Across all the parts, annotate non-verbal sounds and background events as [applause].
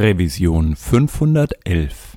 Revision 511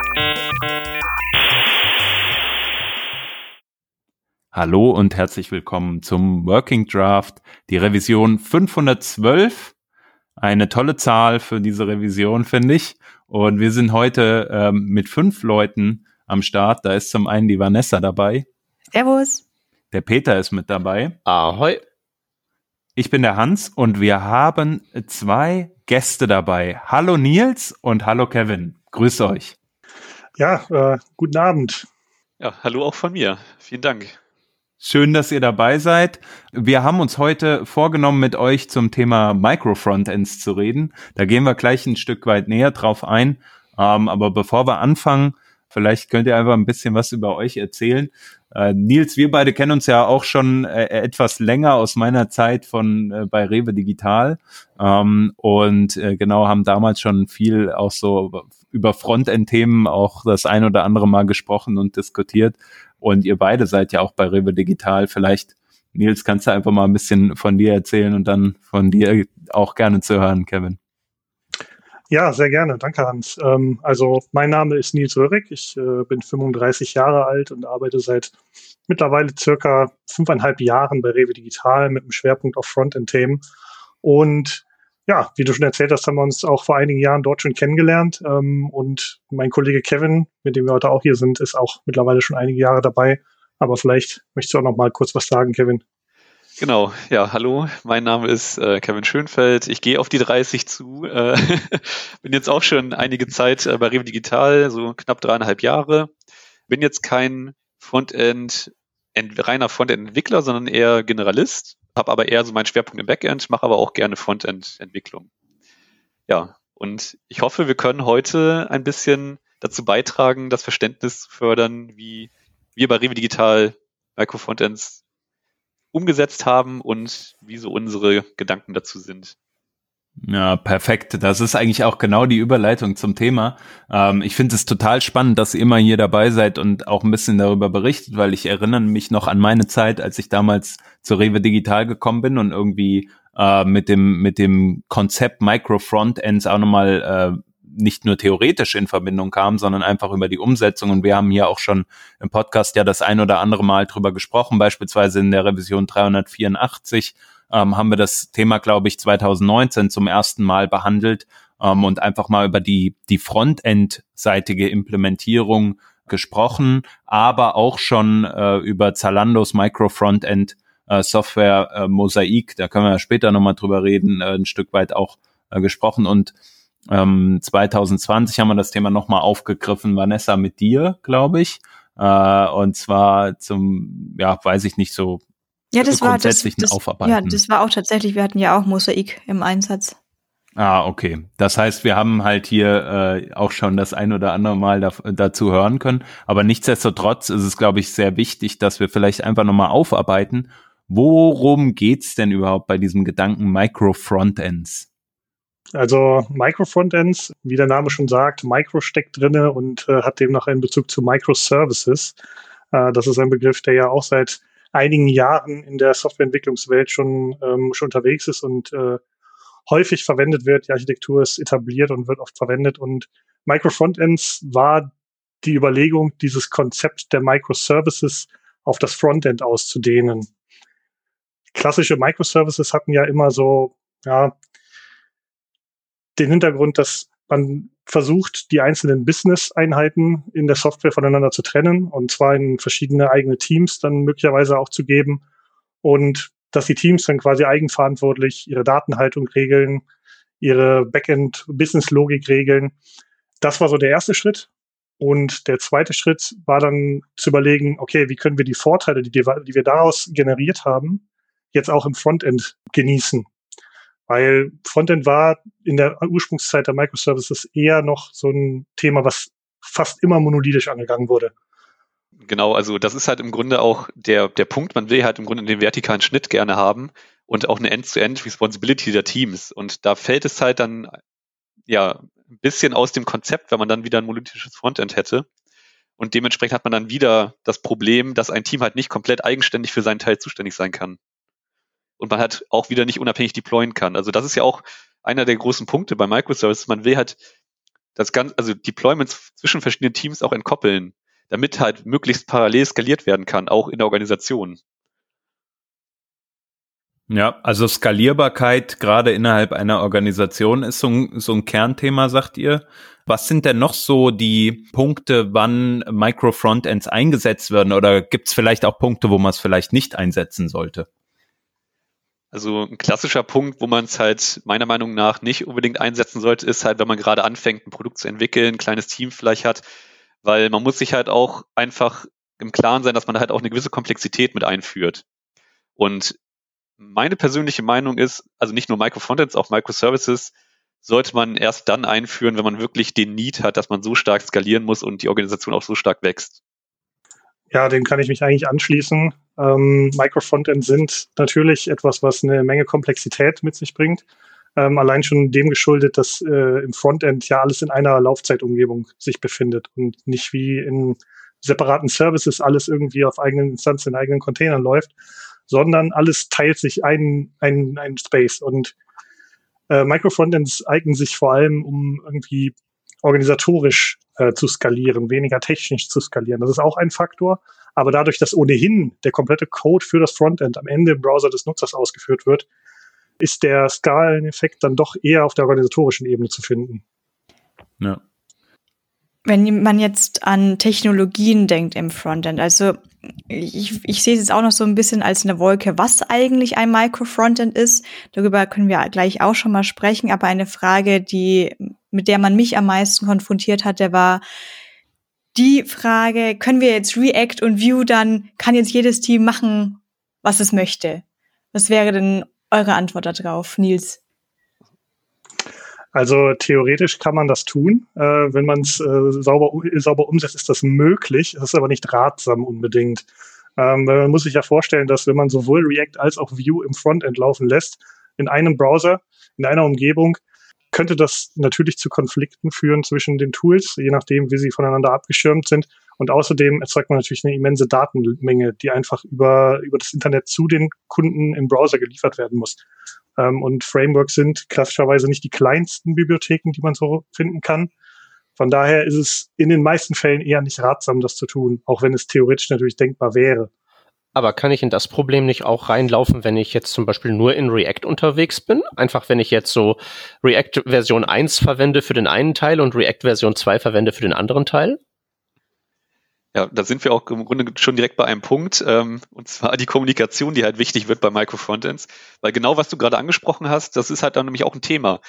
Hallo und herzlich willkommen zum Working Draft, die Revision 512. Eine tolle Zahl für diese Revision, finde ich. Und wir sind heute ähm, mit fünf Leuten am Start. Da ist zum einen die Vanessa dabei. Servus. Der Peter ist mit dabei. Ahoi. Ich bin der Hans und wir haben zwei Gäste dabei. Hallo Nils und hallo Kevin. Grüß euch. Ja, äh, guten Abend. Ja, hallo auch von mir. Vielen Dank. Schön, dass ihr dabei seid. Wir haben uns heute vorgenommen, mit euch zum Thema Micro-Frontends zu reden. Da gehen wir gleich ein Stück weit näher drauf ein. Ähm, aber bevor wir anfangen, vielleicht könnt ihr einfach ein bisschen was über euch erzählen. Äh, Nils, wir beide kennen uns ja auch schon äh, etwas länger aus meiner Zeit von äh, bei Rewe Digital ähm, und äh, genau haben damals schon viel auch so über Frontend-Themen auch das ein oder andere Mal gesprochen und diskutiert. Und ihr beide seid ja auch bei Rewe Digital. Vielleicht, Nils, kannst du einfach mal ein bisschen von dir erzählen und dann von dir auch gerne zu hören, Kevin. Ja, sehr gerne. Danke, Hans. Ähm, also, mein Name ist Nils Röhrig. Ich äh, bin 35 Jahre alt und arbeite seit mittlerweile circa fünfeinhalb Jahren bei Rewe Digital mit einem Schwerpunkt auf Frontend-Themen. Und ja, wie du schon erzählt hast, haben wir uns auch vor einigen Jahren dort schon kennengelernt. Ähm, und mein Kollege Kevin, mit dem wir heute auch hier sind, ist auch mittlerweile schon einige Jahre dabei. Aber vielleicht möchtest du auch noch mal kurz was sagen, Kevin. Genau, ja, hallo, mein Name ist äh, Kevin Schönfeld. Ich gehe auf die 30 zu. Äh, [laughs] bin jetzt auch schon einige Zeit äh, bei Rewe Digital, so knapp dreieinhalb Jahre. Bin jetzt kein Frontend, reiner Frontend-Entwickler, sondern eher Generalist habe aber eher so meinen Schwerpunkt im Backend, mache aber auch gerne Frontend-Entwicklung. Ja, und ich hoffe, wir können heute ein bisschen dazu beitragen, das Verständnis zu fördern, wie wir bei Rewe Digital Microfrontends umgesetzt haben und wie so unsere Gedanken dazu sind. Ja, perfekt. Das ist eigentlich auch genau die Überleitung zum Thema. Ähm, ich finde es total spannend, dass ihr immer hier dabei seid und auch ein bisschen darüber berichtet, weil ich erinnere mich noch an meine Zeit, als ich damals zur Rewe Digital gekommen bin und irgendwie äh, mit dem mit dem Konzept Micro Frontends auch nochmal äh, nicht nur theoretisch in Verbindung kam, sondern einfach über die Umsetzung. Und wir haben hier auch schon im Podcast ja das ein oder andere Mal drüber gesprochen, beispielsweise in der Revision 384 ähm, haben wir das Thema, glaube ich, 2019 zum ersten Mal behandelt ähm, und einfach mal über die, die Frontend-seitige Implementierung gesprochen, aber auch schon äh, über Zalandos Micro-Frontend äh, Software äh, Mosaik, da können wir ja später nochmal drüber reden, äh, ein Stück weit auch äh, gesprochen und ähm, 2020 haben wir das Thema nochmal aufgegriffen, Vanessa, mit dir, glaube ich. Äh, und zwar zum, ja, weiß ich nicht, so ja, das war das, das, Aufarbeiten. Ja, das war auch tatsächlich, wir hatten ja auch Mosaik im Einsatz. Ah, okay. Das heißt, wir haben halt hier äh, auch schon das ein oder andere Mal da, dazu hören können. Aber nichtsdestotrotz ist es, glaube ich, sehr wichtig, dass wir vielleicht einfach nochmal aufarbeiten. Worum geht's denn überhaupt bei diesem Gedanken Micro-Frontends? Also Micro-Frontends, wie der Name schon sagt, Micro steckt drinne und äh, hat demnach einen Bezug zu Microservices. Äh, das ist ein Begriff, der ja auch seit einigen Jahren in der Softwareentwicklungswelt schon, ähm, schon unterwegs ist und äh, häufig verwendet wird. Die Architektur ist etabliert und wird oft verwendet. Und Micro-Frontends war die Überlegung, dieses Konzept der Microservices auf das Frontend auszudehnen. Klassische Microservices hatten ja immer so, ja, den Hintergrund, dass man versucht, die einzelnen Business-Einheiten in der Software voneinander zu trennen und zwar in verschiedene eigene Teams dann möglicherweise auch zu geben und dass die Teams dann quasi eigenverantwortlich ihre Datenhaltung regeln, ihre Backend-Business-Logik regeln. Das war so der erste Schritt. Und der zweite Schritt war dann zu überlegen, okay, wie können wir die Vorteile, die, die wir daraus generiert haben, jetzt auch im Frontend genießen? Weil Frontend war in der Ursprungszeit der Microservices eher noch so ein Thema, was fast immer monolithisch angegangen wurde. Genau, also das ist halt im Grunde auch der, der Punkt, man will halt im Grunde den vertikalen Schnitt gerne haben und auch eine End-to-End-Responsibility der Teams. Und da fällt es halt dann ja ein bisschen aus dem Konzept, wenn man dann wieder ein monolithisches Frontend hätte. Und dementsprechend hat man dann wieder das Problem, dass ein Team halt nicht komplett eigenständig für seinen Teil zuständig sein kann. Und man halt auch wieder nicht unabhängig deployen kann. Also das ist ja auch einer der großen Punkte bei Microservices. Man will halt das ganze, also Deployments zwischen verschiedenen Teams auch entkoppeln damit halt möglichst parallel skaliert werden kann, auch in der Organisation. Ja, also Skalierbarkeit gerade innerhalb einer Organisation ist so ein, so ein Kernthema, sagt ihr. Was sind denn noch so die Punkte, wann Micro-Frontends eingesetzt werden? Oder gibt es vielleicht auch Punkte, wo man es vielleicht nicht einsetzen sollte? Also ein klassischer Punkt, wo man es halt meiner Meinung nach nicht unbedingt einsetzen sollte, ist halt, wenn man gerade anfängt, ein Produkt zu entwickeln, ein kleines Team vielleicht hat, weil man muss sich halt auch einfach im Klaren sein, dass man halt auch eine gewisse Komplexität mit einführt. Und meine persönliche Meinung ist, also nicht nur Microfrontends, auch Microservices sollte man erst dann einführen, wenn man wirklich den Need hat, dass man so stark skalieren muss und die Organisation auch so stark wächst. Ja, dem kann ich mich eigentlich anschließen. Ähm, Microfrontends sind natürlich etwas, was eine Menge Komplexität mit sich bringt. Ähm, allein schon dem geschuldet, dass äh, im Frontend ja alles in einer Laufzeitumgebung sich befindet und nicht wie in separaten Services alles irgendwie auf eigenen Instanzen, in eigenen Containern läuft, sondern alles teilt sich ein, ein, ein Space. Und äh, Microfrontends eignen sich vor allem, um irgendwie organisatorisch äh, zu skalieren, weniger technisch zu skalieren. Das ist auch ein Faktor. Aber dadurch, dass ohnehin der komplette Code für das Frontend am Ende im Browser des Nutzers ausgeführt wird, ist der Skaleneffekt dann doch eher auf der organisatorischen Ebene zu finden. Ja. Wenn man jetzt an Technologien denkt im Frontend, also ich, ich sehe es jetzt auch noch so ein bisschen als eine Wolke, was eigentlich ein Micro-Frontend ist. Darüber können wir gleich auch schon mal sprechen. Aber eine Frage, die, mit der man mich am meisten konfrontiert hat, der war die Frage, können wir jetzt React und Vue dann, kann jetzt jedes Team machen, was es möchte? Was wäre denn eure Antwort darauf, Nils? Also theoretisch kann man das tun. Äh, wenn man es äh, sauber, sauber umsetzt, ist das möglich. Es ist aber nicht ratsam unbedingt. Ähm, man muss sich ja vorstellen, dass wenn man sowohl React als auch Vue im Frontend laufen lässt, in einem Browser, in einer Umgebung, könnte das natürlich zu Konflikten führen zwischen den Tools, je nachdem, wie sie voneinander abgeschirmt sind. Und außerdem erzeugt man natürlich eine immense Datenmenge, die einfach über, über das Internet zu den Kunden im Browser geliefert werden muss. Ähm, und Frameworks sind klassischerweise nicht die kleinsten Bibliotheken, die man so finden kann. Von daher ist es in den meisten Fällen eher nicht ratsam, das zu tun, auch wenn es theoretisch natürlich denkbar wäre. Aber kann ich in das Problem nicht auch reinlaufen, wenn ich jetzt zum Beispiel nur in React unterwegs bin? Einfach wenn ich jetzt so React Version 1 verwende für den einen Teil und React Version 2 verwende für den anderen Teil? Ja, da sind wir auch im Grunde schon direkt bei einem Punkt, ähm, und zwar die Kommunikation, die halt wichtig wird bei Microfrontends. Weil genau was du gerade angesprochen hast, das ist halt dann nämlich auch ein Thema.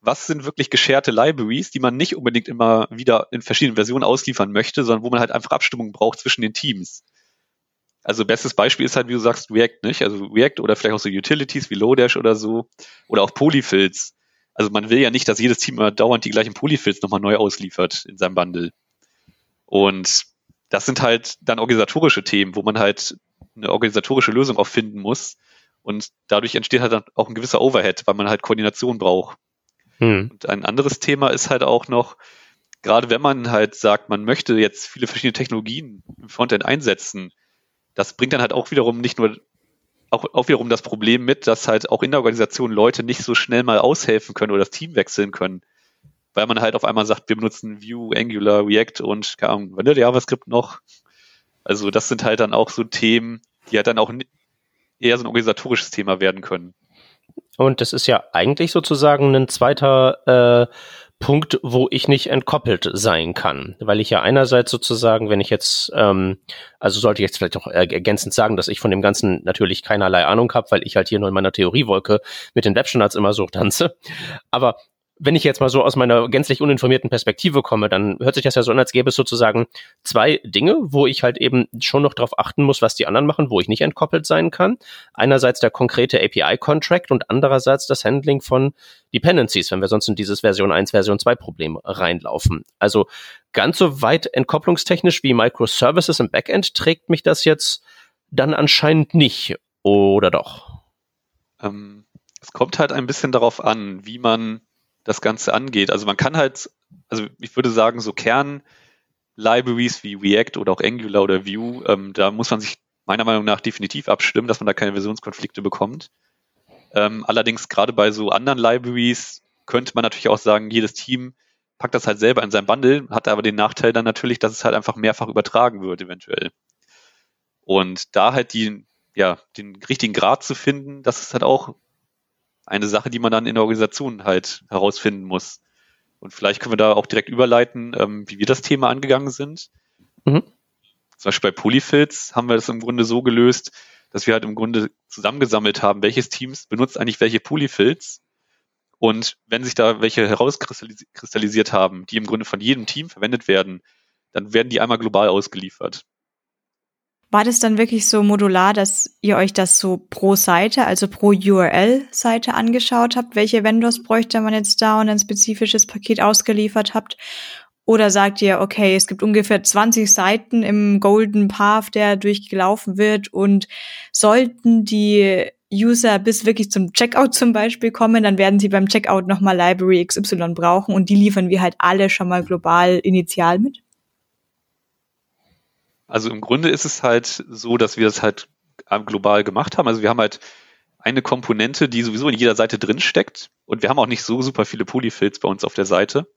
Was sind wirklich gescherte Libraries, die man nicht unbedingt immer wieder in verschiedenen Versionen ausliefern möchte, sondern wo man halt einfach Abstimmung braucht zwischen den Teams? Also bestes Beispiel ist halt, wie du sagst, React, nicht? Also React oder vielleicht auch so Utilities wie Lodash oder so oder auch Polyfills. Also man will ja nicht, dass jedes Team immer dauernd die gleichen Polyfills nochmal neu ausliefert in seinem Bundle. Und das sind halt dann organisatorische Themen, wo man halt eine organisatorische Lösung auch finden muss. Und dadurch entsteht halt dann auch ein gewisser Overhead, weil man halt Koordination braucht. Hm. Und ein anderes Thema ist halt auch noch, gerade wenn man halt sagt, man möchte jetzt viele verschiedene Technologien im Frontend einsetzen, das bringt dann halt auch wiederum nicht nur auch, auch wiederum das Problem mit, dass halt auch in der Organisation Leute nicht so schnell mal aushelfen können oder das Team wechseln können weil man halt auf einmal sagt, wir benutzen Vue, Angular, React und keine Ahnung, Vanilla JavaScript noch. Also das sind halt dann auch so Themen, die halt dann auch eher so ein organisatorisches Thema werden können. Und das ist ja eigentlich sozusagen ein zweiter äh, Punkt, wo ich nicht entkoppelt sein kann, weil ich ja einerseits sozusagen, wenn ich jetzt, ähm, also sollte ich jetzt vielleicht auch ergänzend sagen, dass ich von dem Ganzen natürlich keinerlei Ahnung habe, weil ich halt hier nur in meiner Theoriewolke mit den Webstandards immer so [laughs] tanze. Aber wenn ich jetzt mal so aus meiner gänzlich uninformierten Perspektive komme, dann hört sich das ja so an, als gäbe es sozusagen zwei Dinge, wo ich halt eben schon noch darauf achten muss, was die anderen machen, wo ich nicht entkoppelt sein kann. Einerseits der konkrete API-Contract und andererseits das Handling von Dependencies, wenn wir sonst in dieses Version 1, Version 2 Problem reinlaufen. Also ganz so weit entkopplungstechnisch wie Microservices im Backend trägt mich das jetzt dann anscheinend nicht, oder doch? Ähm, es kommt halt ein bisschen darauf an, wie man das Ganze angeht. Also man kann halt, also ich würde sagen, so Kern-Libraries wie React oder auch Angular oder Vue, ähm, da muss man sich meiner Meinung nach definitiv abstimmen, dass man da keine Versionskonflikte bekommt. Ähm, allerdings gerade bei so anderen Libraries könnte man natürlich auch sagen, jedes Team packt das halt selber in sein Bundle, hat aber den Nachteil dann natürlich, dass es halt einfach mehrfach übertragen wird eventuell. Und da halt die, ja, den richtigen Grad zu finden, das ist halt auch eine Sache, die man dann in der Organisation halt herausfinden muss. Und vielleicht können wir da auch direkt überleiten, ähm, wie wir das Thema angegangen sind. Mhm. Zum Beispiel bei Polyfills haben wir das im Grunde so gelöst, dass wir halt im Grunde zusammengesammelt haben, welches Teams benutzt eigentlich welche Polyfills. Und wenn sich da welche herauskristallisiert haben, die im Grunde von jedem Team verwendet werden, dann werden die einmal global ausgeliefert. War das dann wirklich so modular, dass ihr euch das so pro Seite, also pro URL-Seite angeschaut habt? Welche Vendors bräuchte man jetzt da und ein spezifisches Paket ausgeliefert habt? Oder sagt ihr, okay, es gibt ungefähr 20 Seiten im Golden Path, der durchgelaufen wird und sollten die User bis wirklich zum Checkout zum Beispiel kommen, dann werden sie beim Checkout nochmal Library XY brauchen und die liefern wir halt alle schon mal global initial mit? Also im Grunde ist es halt so, dass wir es halt global gemacht haben. Also wir haben halt eine Komponente, die sowieso in jeder Seite drin steckt. Und wir haben auch nicht so super viele Polyfills bei uns auf der Seite.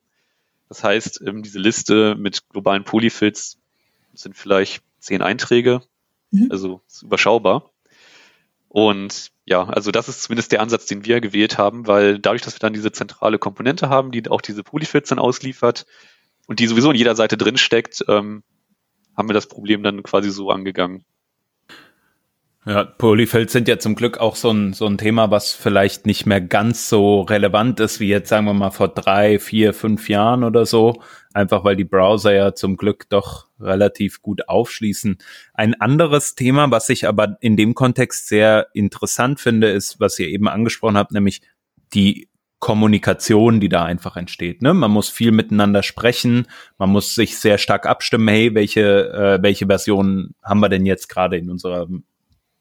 Das heißt, ähm, diese Liste mit globalen Polyfills sind vielleicht zehn Einträge. Mhm. Also ist überschaubar. Und ja, also das ist zumindest der Ansatz, den wir gewählt haben, weil dadurch, dass wir dann diese zentrale Komponente haben, die auch diese Polyfills dann ausliefert und die sowieso in jeder Seite drin steckt, ähm, haben wir das Problem dann quasi so angegangen. Ja, Polyfills sind ja zum Glück auch so ein, so ein Thema, was vielleicht nicht mehr ganz so relevant ist wie jetzt, sagen wir mal, vor drei, vier, fünf Jahren oder so. Einfach weil die Browser ja zum Glück doch relativ gut aufschließen. Ein anderes Thema, was ich aber in dem Kontext sehr interessant finde, ist, was ihr eben angesprochen habt, nämlich die Kommunikation, die da einfach entsteht. Ne? Man muss viel miteinander sprechen, man muss sich sehr stark abstimmen, hey, welche, äh, welche Version haben wir denn jetzt gerade in unserem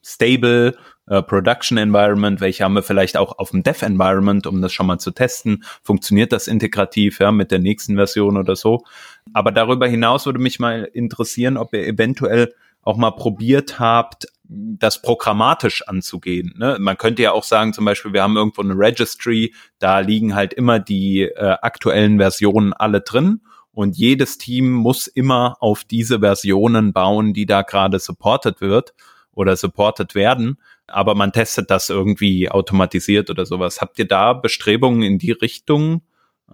Stable äh, Production Environment, welche haben wir vielleicht auch auf dem Dev Environment, um das schon mal zu testen. Funktioniert das integrativ ja, mit der nächsten Version oder so? Aber darüber hinaus würde mich mal interessieren, ob ihr eventuell auch mal probiert habt, das programmatisch anzugehen. Ne? Man könnte ja auch sagen, zum Beispiel, wir haben irgendwo eine Registry, da liegen halt immer die äh, aktuellen Versionen alle drin und jedes Team muss immer auf diese Versionen bauen, die da gerade supported wird oder supported werden. Aber man testet das irgendwie automatisiert oder sowas. Habt ihr da Bestrebungen in die Richtung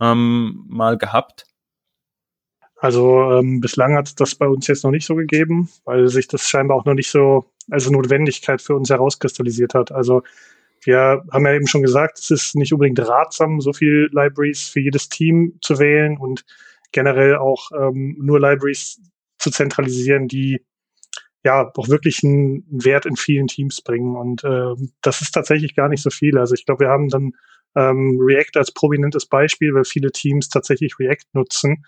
ähm, mal gehabt? Also ähm, bislang hat es das bei uns jetzt noch nicht so gegeben, weil sich das scheinbar auch noch nicht so als Notwendigkeit für uns herauskristallisiert hat. Also wir haben ja eben schon gesagt, es ist nicht unbedingt ratsam, so viel Libraries für jedes Team zu wählen und generell auch ähm, nur Libraries zu zentralisieren, die ja auch wirklich einen Wert in vielen Teams bringen. Und äh, das ist tatsächlich gar nicht so viel. Also ich glaube, wir haben dann ähm, React als prominentes Beispiel, weil viele Teams tatsächlich React nutzen.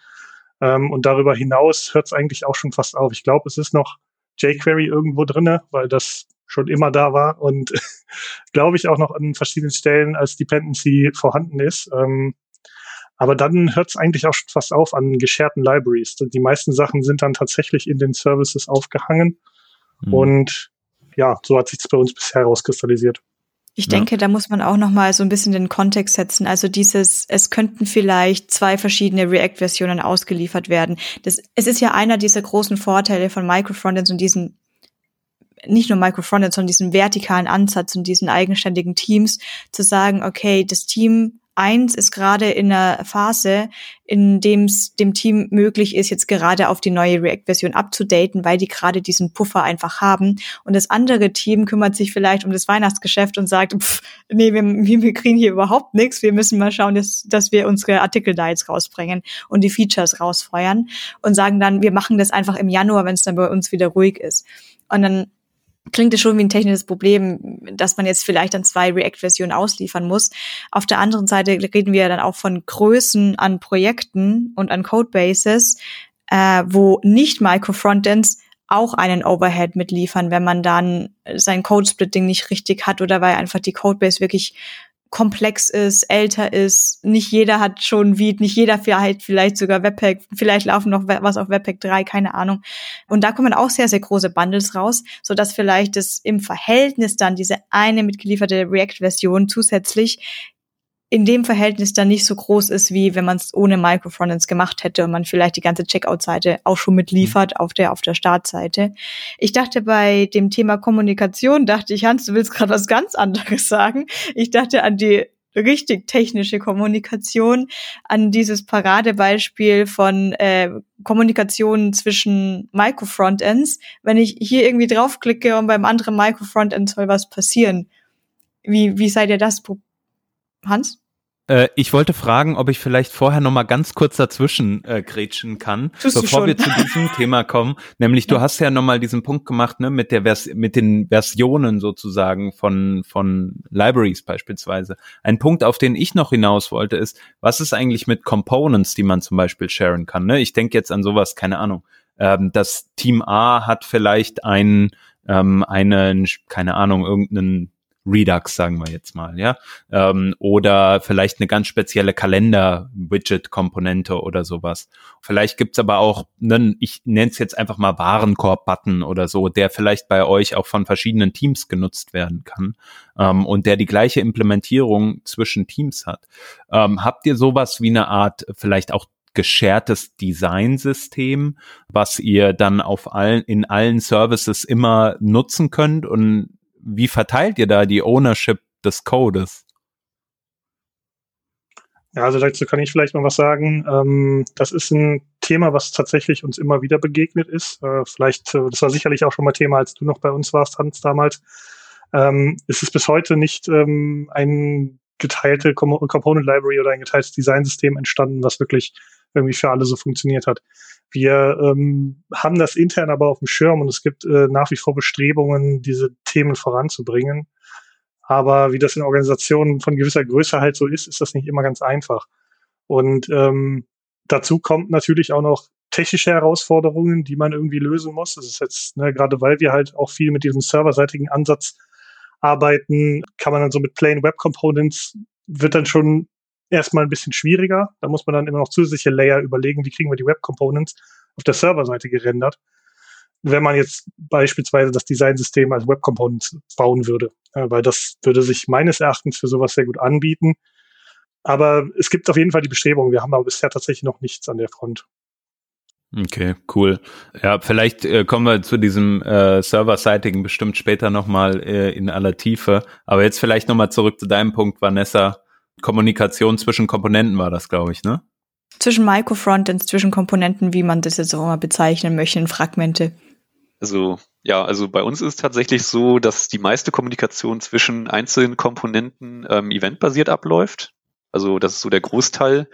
Ähm, und darüber hinaus hört es eigentlich auch schon fast auf. Ich glaube, es ist noch jQuery irgendwo drinne, weil das schon immer da war und [laughs] glaube ich auch noch an verschiedenen Stellen als Dependency vorhanden ist. Ähm, aber dann hört es eigentlich auch schon fast auf an gescherten Libraries. Die meisten Sachen sind dann tatsächlich in den Services aufgehangen. Mhm. Und ja, so hat sich das bei uns bisher herauskristallisiert. Ich denke, ja. da muss man auch noch mal so ein bisschen den Kontext setzen. Also dieses, es könnten vielleicht zwei verschiedene React-Versionen ausgeliefert werden. Das, es ist ja einer dieser großen Vorteile von Microfrontends und diesen nicht nur Microfrontends, sondern diesen vertikalen Ansatz und diesen eigenständigen Teams, zu sagen, okay, das Team 1 ist gerade in einer Phase, in dem es dem Team möglich ist, jetzt gerade auf die neue React-Version abzudaten, weil die gerade diesen Puffer einfach haben. Und das andere Team kümmert sich vielleicht um das Weihnachtsgeschäft und sagt, pff, nee, wir, wir kriegen hier überhaupt nichts. Wir müssen mal schauen, dass, dass wir unsere Artikel da jetzt rausbringen und die Features rausfeuern und sagen dann, wir machen das einfach im Januar, wenn es dann bei uns wieder ruhig ist. Und dann klingt es schon wie ein technisches Problem, dass man jetzt vielleicht dann zwei React-Versionen ausliefern muss. Auf der anderen Seite reden wir dann auch von Größen an Projekten und an Codebases, äh, wo nicht Micro-Frontends auch einen Overhead mitliefern, wenn man dann sein Code-Splitting nicht richtig hat oder weil einfach die Codebase wirklich komplex ist, älter ist. Nicht jeder hat schon Vite, nicht jeder vielleicht, vielleicht sogar Webpack, vielleicht laufen noch was auf Webpack 3, keine Ahnung. Und da kommen auch sehr, sehr große Bundles raus, so dass vielleicht das im Verhältnis dann diese eine mitgelieferte React-Version zusätzlich in dem Verhältnis dann nicht so groß ist, wie wenn man es ohne Microfrontends gemacht hätte und man vielleicht die ganze Checkout-Seite auch schon mitliefert mhm. auf der auf der Startseite. Ich dachte bei dem Thema Kommunikation, dachte ich, Hans, du willst gerade was ganz anderes sagen. Ich dachte an die richtig technische Kommunikation, an dieses Paradebeispiel von äh, Kommunikation zwischen Microfrontends. Wenn ich hier irgendwie draufklicke und beim anderen Microfrontend soll was passieren. Wie, wie seid ihr das, Hans? Äh, ich wollte fragen, ob ich vielleicht vorher noch mal ganz kurz dazwischen äh, grätschen kann, Tust bevor wir zu diesem [laughs] Thema kommen. Nämlich, du hast ja noch mal diesen Punkt gemacht, ne, mit der Vers mit den Versionen sozusagen von von Libraries beispielsweise. Ein Punkt, auf den ich noch hinaus wollte, ist, was ist eigentlich mit Components, die man zum Beispiel sharen kann? Ne? Ich denke jetzt an sowas, keine Ahnung. Ähm, das Team A hat vielleicht einen ähm, einen, keine Ahnung, irgendeinen Redux, sagen wir jetzt mal, ja. Ähm, oder vielleicht eine ganz spezielle Kalender-Widget-Komponente oder sowas. Vielleicht gibt's aber auch einen, ich nenne es jetzt einfach mal Warenkorb-Button oder so, der vielleicht bei euch auch von verschiedenen Teams genutzt werden kann ähm, und der die gleiche Implementierung zwischen Teams hat. Ähm, habt ihr sowas wie eine Art vielleicht auch geschertes Design-System, was ihr dann auf allen, in allen Services immer nutzen könnt und wie verteilt ihr da die Ownership des Codes? Ja, also dazu kann ich vielleicht mal was sagen. Ähm, das ist ein Thema, was tatsächlich uns immer wieder begegnet ist. Äh, vielleicht, äh, das war sicherlich auch schon mal Thema, als du noch bei uns warst, Hans, damals. Ähm, es ist bis heute nicht ähm, ein geteilte Component Library oder ein geteiltes Designsystem entstanden, was wirklich irgendwie für alle so funktioniert hat. Wir ähm, haben das intern aber auf dem Schirm und es gibt äh, nach wie vor Bestrebungen, diese Themen voranzubringen. Aber wie das in Organisationen von gewisser Größe halt so ist, ist das nicht immer ganz einfach. Und ähm, dazu kommt natürlich auch noch technische Herausforderungen, die man irgendwie lösen muss. Das ist jetzt, ne, gerade weil wir halt auch viel mit diesem serverseitigen Ansatz arbeiten, kann man dann so mit Plain Web Components, wird dann schon erstmal ein bisschen schwieriger. Da muss man dann immer noch zusätzliche Layer überlegen, wie kriegen wir die Web Components auf der Serverseite gerendert. Wenn man jetzt beispielsweise das Designsystem als Web Components bauen würde, ja, weil das würde sich meines Erachtens für sowas sehr gut anbieten. Aber es gibt auf jeden Fall die Bestrebungen. Wir haben aber bisher tatsächlich noch nichts an der Front. Okay, cool. Ja, vielleicht äh, kommen wir zu diesem äh, serverseitigen bestimmt später nochmal äh, in aller Tiefe. Aber jetzt vielleicht nochmal zurück zu deinem Punkt, Vanessa. Kommunikation zwischen Komponenten war das, glaube ich, ne? Zwischen Microfrontends, zwischen Komponenten, wie man das jetzt auch mal bezeichnen möchte, in Fragmente. Also, ja, also bei uns ist es tatsächlich so, dass die meiste Kommunikation zwischen einzelnen Komponenten ähm, eventbasiert abläuft. Also das ist so der Großteil,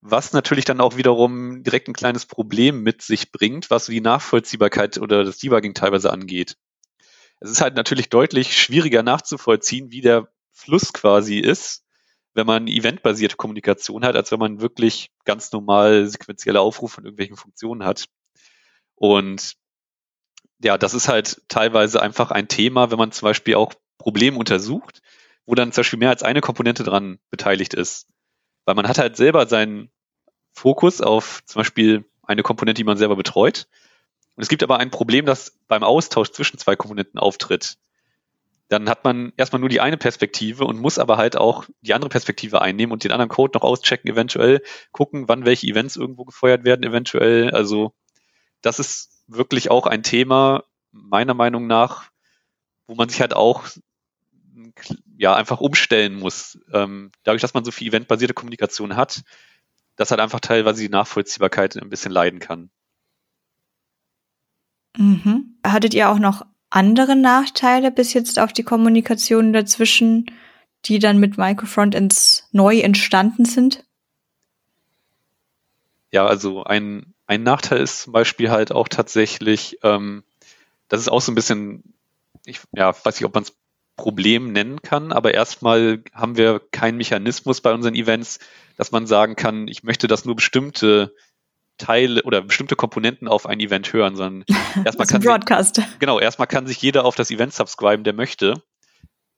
was natürlich dann auch wiederum direkt ein kleines Problem mit sich bringt, was die Nachvollziehbarkeit oder das Debugging teilweise angeht. Es ist halt natürlich deutlich schwieriger nachzuvollziehen, wie der Fluss quasi ist, wenn man eventbasierte Kommunikation hat, als wenn man wirklich ganz normal sequenzielle Aufrufe von irgendwelchen Funktionen hat. Und ja, das ist halt teilweise einfach ein Thema, wenn man zum Beispiel auch Probleme untersucht, wo dann zum Beispiel mehr als eine Komponente dran beteiligt ist. Weil man hat halt selber seinen Fokus auf zum Beispiel eine Komponente, die man selber betreut. Und es gibt aber ein Problem, das beim Austausch zwischen zwei Komponenten auftritt dann hat man erstmal nur die eine Perspektive und muss aber halt auch die andere Perspektive einnehmen und den anderen Code noch auschecken, eventuell gucken, wann welche Events irgendwo gefeuert werden, eventuell. Also das ist wirklich auch ein Thema, meiner Meinung nach, wo man sich halt auch ja einfach umstellen muss. Ähm, dadurch, dass man so viel eventbasierte Kommunikation hat, dass halt einfach teilweise die Nachvollziehbarkeit ein bisschen leiden kann. Mhm. Hattet ihr auch noch andere Nachteile bis jetzt auf die Kommunikation dazwischen, die dann mit Microfrontends neu entstanden sind? Ja, also ein, ein Nachteil ist zum Beispiel halt auch tatsächlich, ähm, das ist auch so ein bisschen, ich ja, weiß nicht, ob man es Problem nennen kann, aber erstmal haben wir keinen Mechanismus bei unseren Events, dass man sagen kann, ich möchte, dass nur bestimmte Teile oder bestimmte Komponenten auf ein Event hören, sondern [laughs] erstmal kann Broadcast. Sich, genau, erstmal kann sich jeder auf das Event subscriben, der möchte.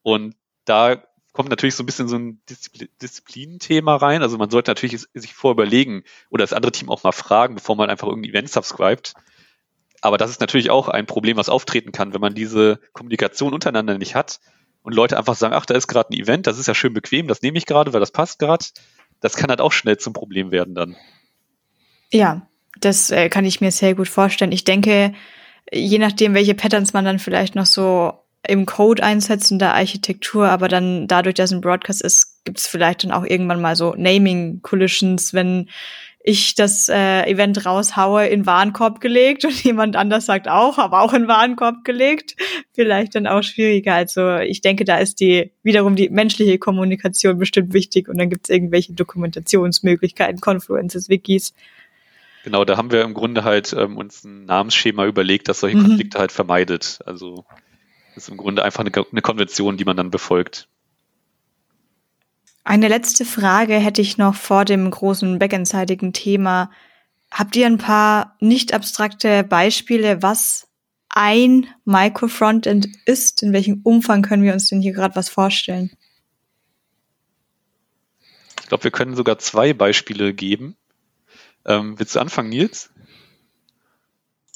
Und da kommt natürlich so ein bisschen so ein Diszipl Disziplinenthema rein. Also man sollte natürlich sich vorüberlegen oder das andere Team auch mal fragen, bevor man einfach irgendein Event subscribt. Aber das ist natürlich auch ein Problem, was auftreten kann, wenn man diese Kommunikation untereinander nicht hat und Leute einfach sagen, ach, da ist gerade ein Event, das ist ja schön bequem, das nehme ich gerade, weil das passt gerade. Das kann halt auch schnell zum Problem werden dann. Ja, das äh, kann ich mir sehr gut vorstellen. Ich denke, je nachdem, welche Patterns man dann vielleicht noch so im Code einsetzt in der Architektur, aber dann dadurch, dass ein Broadcast ist, gibt es vielleicht dann auch irgendwann mal so Naming Collisions, wenn ich das äh, Event raushaue, in Warenkorb gelegt und [laughs] jemand anders sagt auch, aber auch in Warenkorb gelegt, vielleicht dann auch schwieriger. Also ich denke, da ist die wiederum die menschliche Kommunikation bestimmt wichtig und dann gibt es irgendwelche Dokumentationsmöglichkeiten, Confluences, Wikis. Genau, da haben wir im Grunde halt ähm, uns ein Namensschema überlegt, das solche mhm. Konflikte halt vermeidet. Also das ist im Grunde einfach eine, eine Konvention, die man dann befolgt. Eine letzte Frage hätte ich noch vor dem großen backendseitigen Thema. Habt ihr ein paar nicht abstrakte Beispiele, was ein Microfrontend ist? In welchem Umfang können wir uns denn hier gerade was vorstellen? Ich glaube, wir können sogar zwei Beispiele geben. Ähm, willst du anfangen, Nils?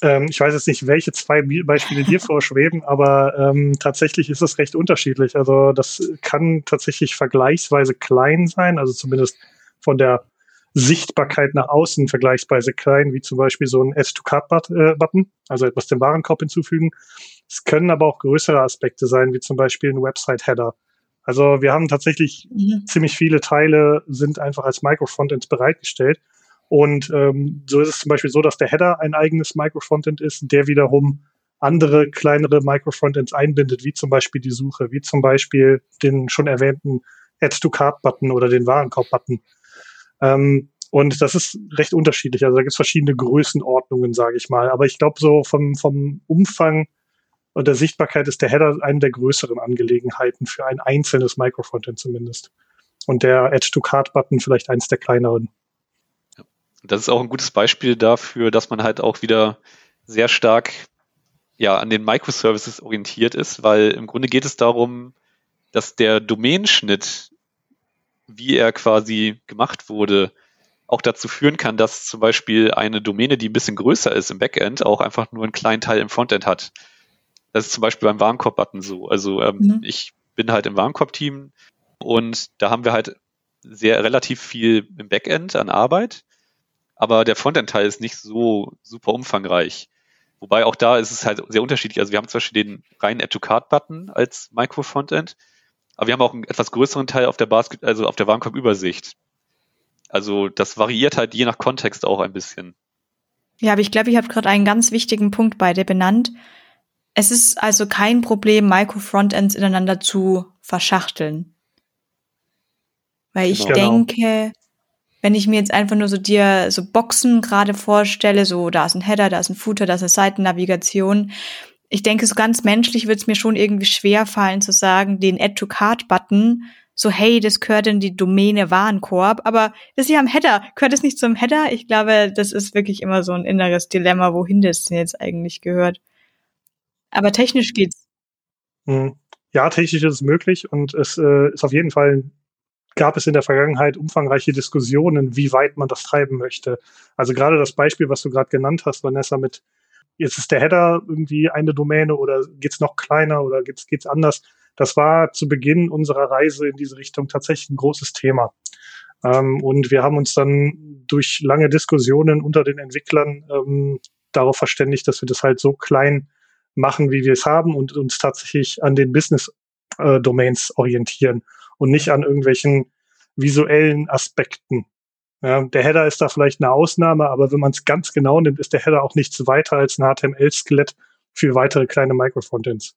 Ähm, ich weiß jetzt nicht, welche zwei Beispiele dir [laughs] vorschweben, aber ähm, tatsächlich ist es recht unterschiedlich. Also das kann tatsächlich vergleichsweise klein sein, also zumindest von der Sichtbarkeit nach außen vergleichsweise klein, wie zum Beispiel so ein Add-to-Card-Button, äh, also etwas dem Warenkorb hinzufügen. Es können aber auch größere Aspekte sein, wie zum Beispiel ein Website-Header. Also wir haben tatsächlich mhm. ziemlich viele Teile, sind einfach als Micro-Frontends bereitgestellt. Und ähm, so ist es zum Beispiel so, dass der Header ein eigenes Microfrontend ist, der wiederum andere kleinere Microfrontends einbindet, wie zum Beispiel die Suche, wie zum Beispiel den schon erwähnten Add-to-Card-Button oder den Warenkorb-Button. Ähm, und das ist recht unterschiedlich. Also da gibt es verschiedene Größenordnungen, sage ich mal. Aber ich glaube, so vom, vom Umfang und der Sichtbarkeit ist der Header eine der größeren Angelegenheiten für ein einzelnes Microfrontend zumindest. Und der Add-to-Card-Button vielleicht eins der kleineren. Das ist auch ein gutes Beispiel dafür, dass man halt auch wieder sehr stark ja, an den Microservices orientiert ist, weil im Grunde geht es darum, dass der Domainschnitt, wie er quasi gemacht wurde, auch dazu führen kann, dass zum Beispiel eine Domäne, die ein bisschen größer ist im Backend, auch einfach nur einen kleinen Teil im Frontend hat. Das ist zum Beispiel beim Warenkorb-Button so. Also ähm, mhm. ich bin halt im Warenkorb-Team und da haben wir halt sehr relativ viel im Backend an Arbeit aber der Frontend-Teil ist nicht so super umfangreich. Wobei auch da ist es halt sehr unterschiedlich. Also wir haben zum Beispiel den reinen Add-to-Card-Button als Micro-Frontend, aber wir haben auch einen etwas größeren Teil auf der Basket, also auf der Warenkorb-Übersicht. Also das variiert halt je nach Kontext auch ein bisschen. Ja, aber ich glaube, ich habe gerade einen ganz wichtigen Punkt bei dir benannt. Es ist also kein Problem, Micro-Frontends ineinander zu verschachteln. Weil ich genau. denke, wenn ich mir jetzt einfach nur so dir so Boxen gerade vorstelle, so da ist ein Header, da ist ein Footer, da ist eine Seitennavigation. Ich denke, so ganz menschlich wird es mir schon irgendwie schwer fallen zu sagen, den Add-to-Card-Button, so hey, das gehört in die Domäne Warenkorb, aber das ist ja am Header, gehört es nicht zum Header? Ich glaube, das ist wirklich immer so ein inneres Dilemma, wohin das denn jetzt eigentlich gehört. Aber technisch geht's. Hm. Ja, technisch ist es möglich und es äh, ist auf jeden Fall gab es in der Vergangenheit umfangreiche Diskussionen, wie weit man das treiben möchte. Also gerade das Beispiel, was du gerade genannt hast, Vanessa, mit jetzt ist der Header irgendwie eine Domäne oder geht's noch kleiner oder geht's geht's anders? Das war zu Beginn unserer Reise in diese Richtung tatsächlich ein großes Thema. Ähm, und wir haben uns dann durch lange Diskussionen unter den Entwicklern ähm, darauf verständigt, dass wir das halt so klein machen, wie wir es haben und uns tatsächlich an den Business Subdomains orientieren und nicht an irgendwelchen visuellen Aspekten. Ja, der Header ist da vielleicht eine Ausnahme, aber wenn man es ganz genau nimmt, ist der Header auch nichts weiter als ein HTML-Skelett für weitere kleine Microfrontends.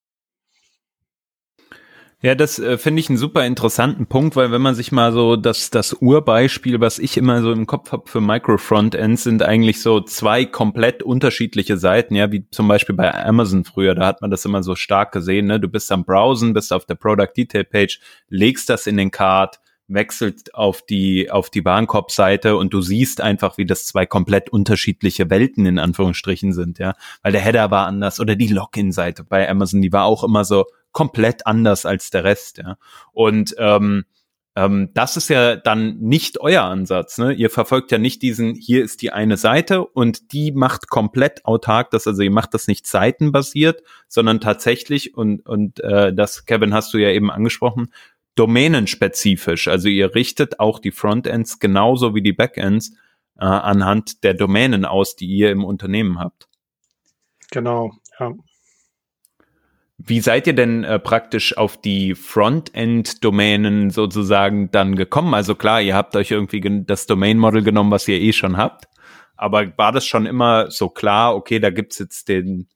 Ja, das äh, finde ich einen super interessanten Punkt, weil wenn man sich mal so das, das Urbeispiel, was ich immer so im Kopf habe für Micro-Frontends, sind eigentlich so zwei komplett unterschiedliche Seiten, ja, wie zum Beispiel bei Amazon früher, da hat man das immer so stark gesehen, ne? Du bist am Browsen, bist auf der Product Detail Page, legst das in den Card, wechselt auf die, auf die Warenkorb-Seite und du siehst einfach, wie das zwei komplett unterschiedliche Welten in Anführungsstrichen sind, ja. Weil der Header war anders oder die Login-Seite bei Amazon, die war auch immer so komplett anders als der Rest, ja. Und ähm, ähm, das ist ja dann nicht euer Ansatz. Ne? Ihr verfolgt ja nicht diesen, hier ist die eine Seite und die macht komplett autark das, also ihr macht das nicht seitenbasiert, sondern tatsächlich, und, und äh, das, Kevin, hast du ja eben angesprochen, domänenspezifisch. Also ihr richtet auch die Frontends genauso wie die Backends äh, anhand der Domänen aus, die ihr im Unternehmen habt. Genau, ja. Wie seid ihr denn äh, praktisch auf die Frontend-Domänen sozusagen dann gekommen? Also klar, ihr habt euch irgendwie das Domain-Model genommen, was ihr eh schon habt. Aber war das schon immer so klar, okay, da gibt's jetzt den,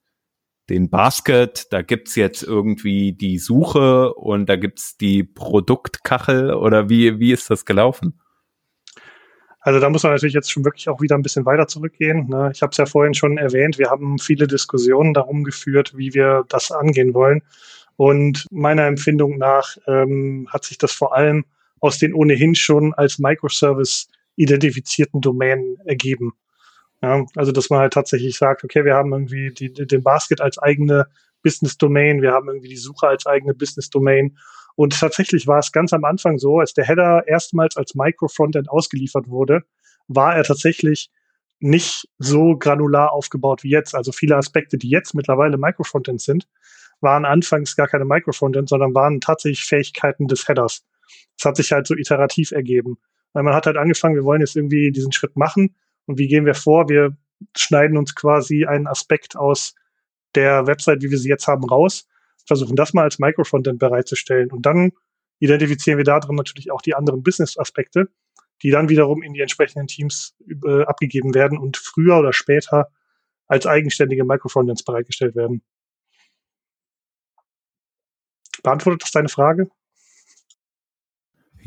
den Basket, da gibt's jetzt irgendwie die Suche und da gibt's die Produktkachel oder wie, wie ist das gelaufen? Also da muss man natürlich jetzt schon wirklich auch wieder ein bisschen weiter zurückgehen. Ne? Ich habe es ja vorhin schon erwähnt, wir haben viele Diskussionen darum geführt, wie wir das angehen wollen. Und meiner Empfindung nach ähm, hat sich das vor allem aus den ohnehin schon als Microservice identifizierten Domänen ergeben. Ja, also dass man halt tatsächlich sagt, okay, wir haben irgendwie die, den Basket als eigene Business Domain, wir haben irgendwie die Suche als eigene Business Domain und tatsächlich war es ganz am Anfang so, als der Header erstmals als Micro-Frontend ausgeliefert wurde, war er tatsächlich nicht so granular aufgebaut wie jetzt. Also viele Aspekte, die jetzt mittlerweile Micro-Frontends sind, waren anfangs gar keine Micro-Frontends, sondern waren tatsächlich Fähigkeiten des Headers. Das hat sich halt so iterativ ergeben. Weil man hat halt angefangen, wir wollen jetzt irgendwie diesen Schritt machen. Und wie gehen wir vor? Wir schneiden uns quasi einen Aspekt aus der Website, wie wir sie jetzt haben, raus versuchen das mal als Micro-Frontend bereitzustellen. Und dann identifizieren wir da drin natürlich auch die anderen Business-Aspekte, die dann wiederum in die entsprechenden Teams äh, abgegeben werden und früher oder später als eigenständige Micro-Frontends bereitgestellt werden. Beantwortet das deine Frage?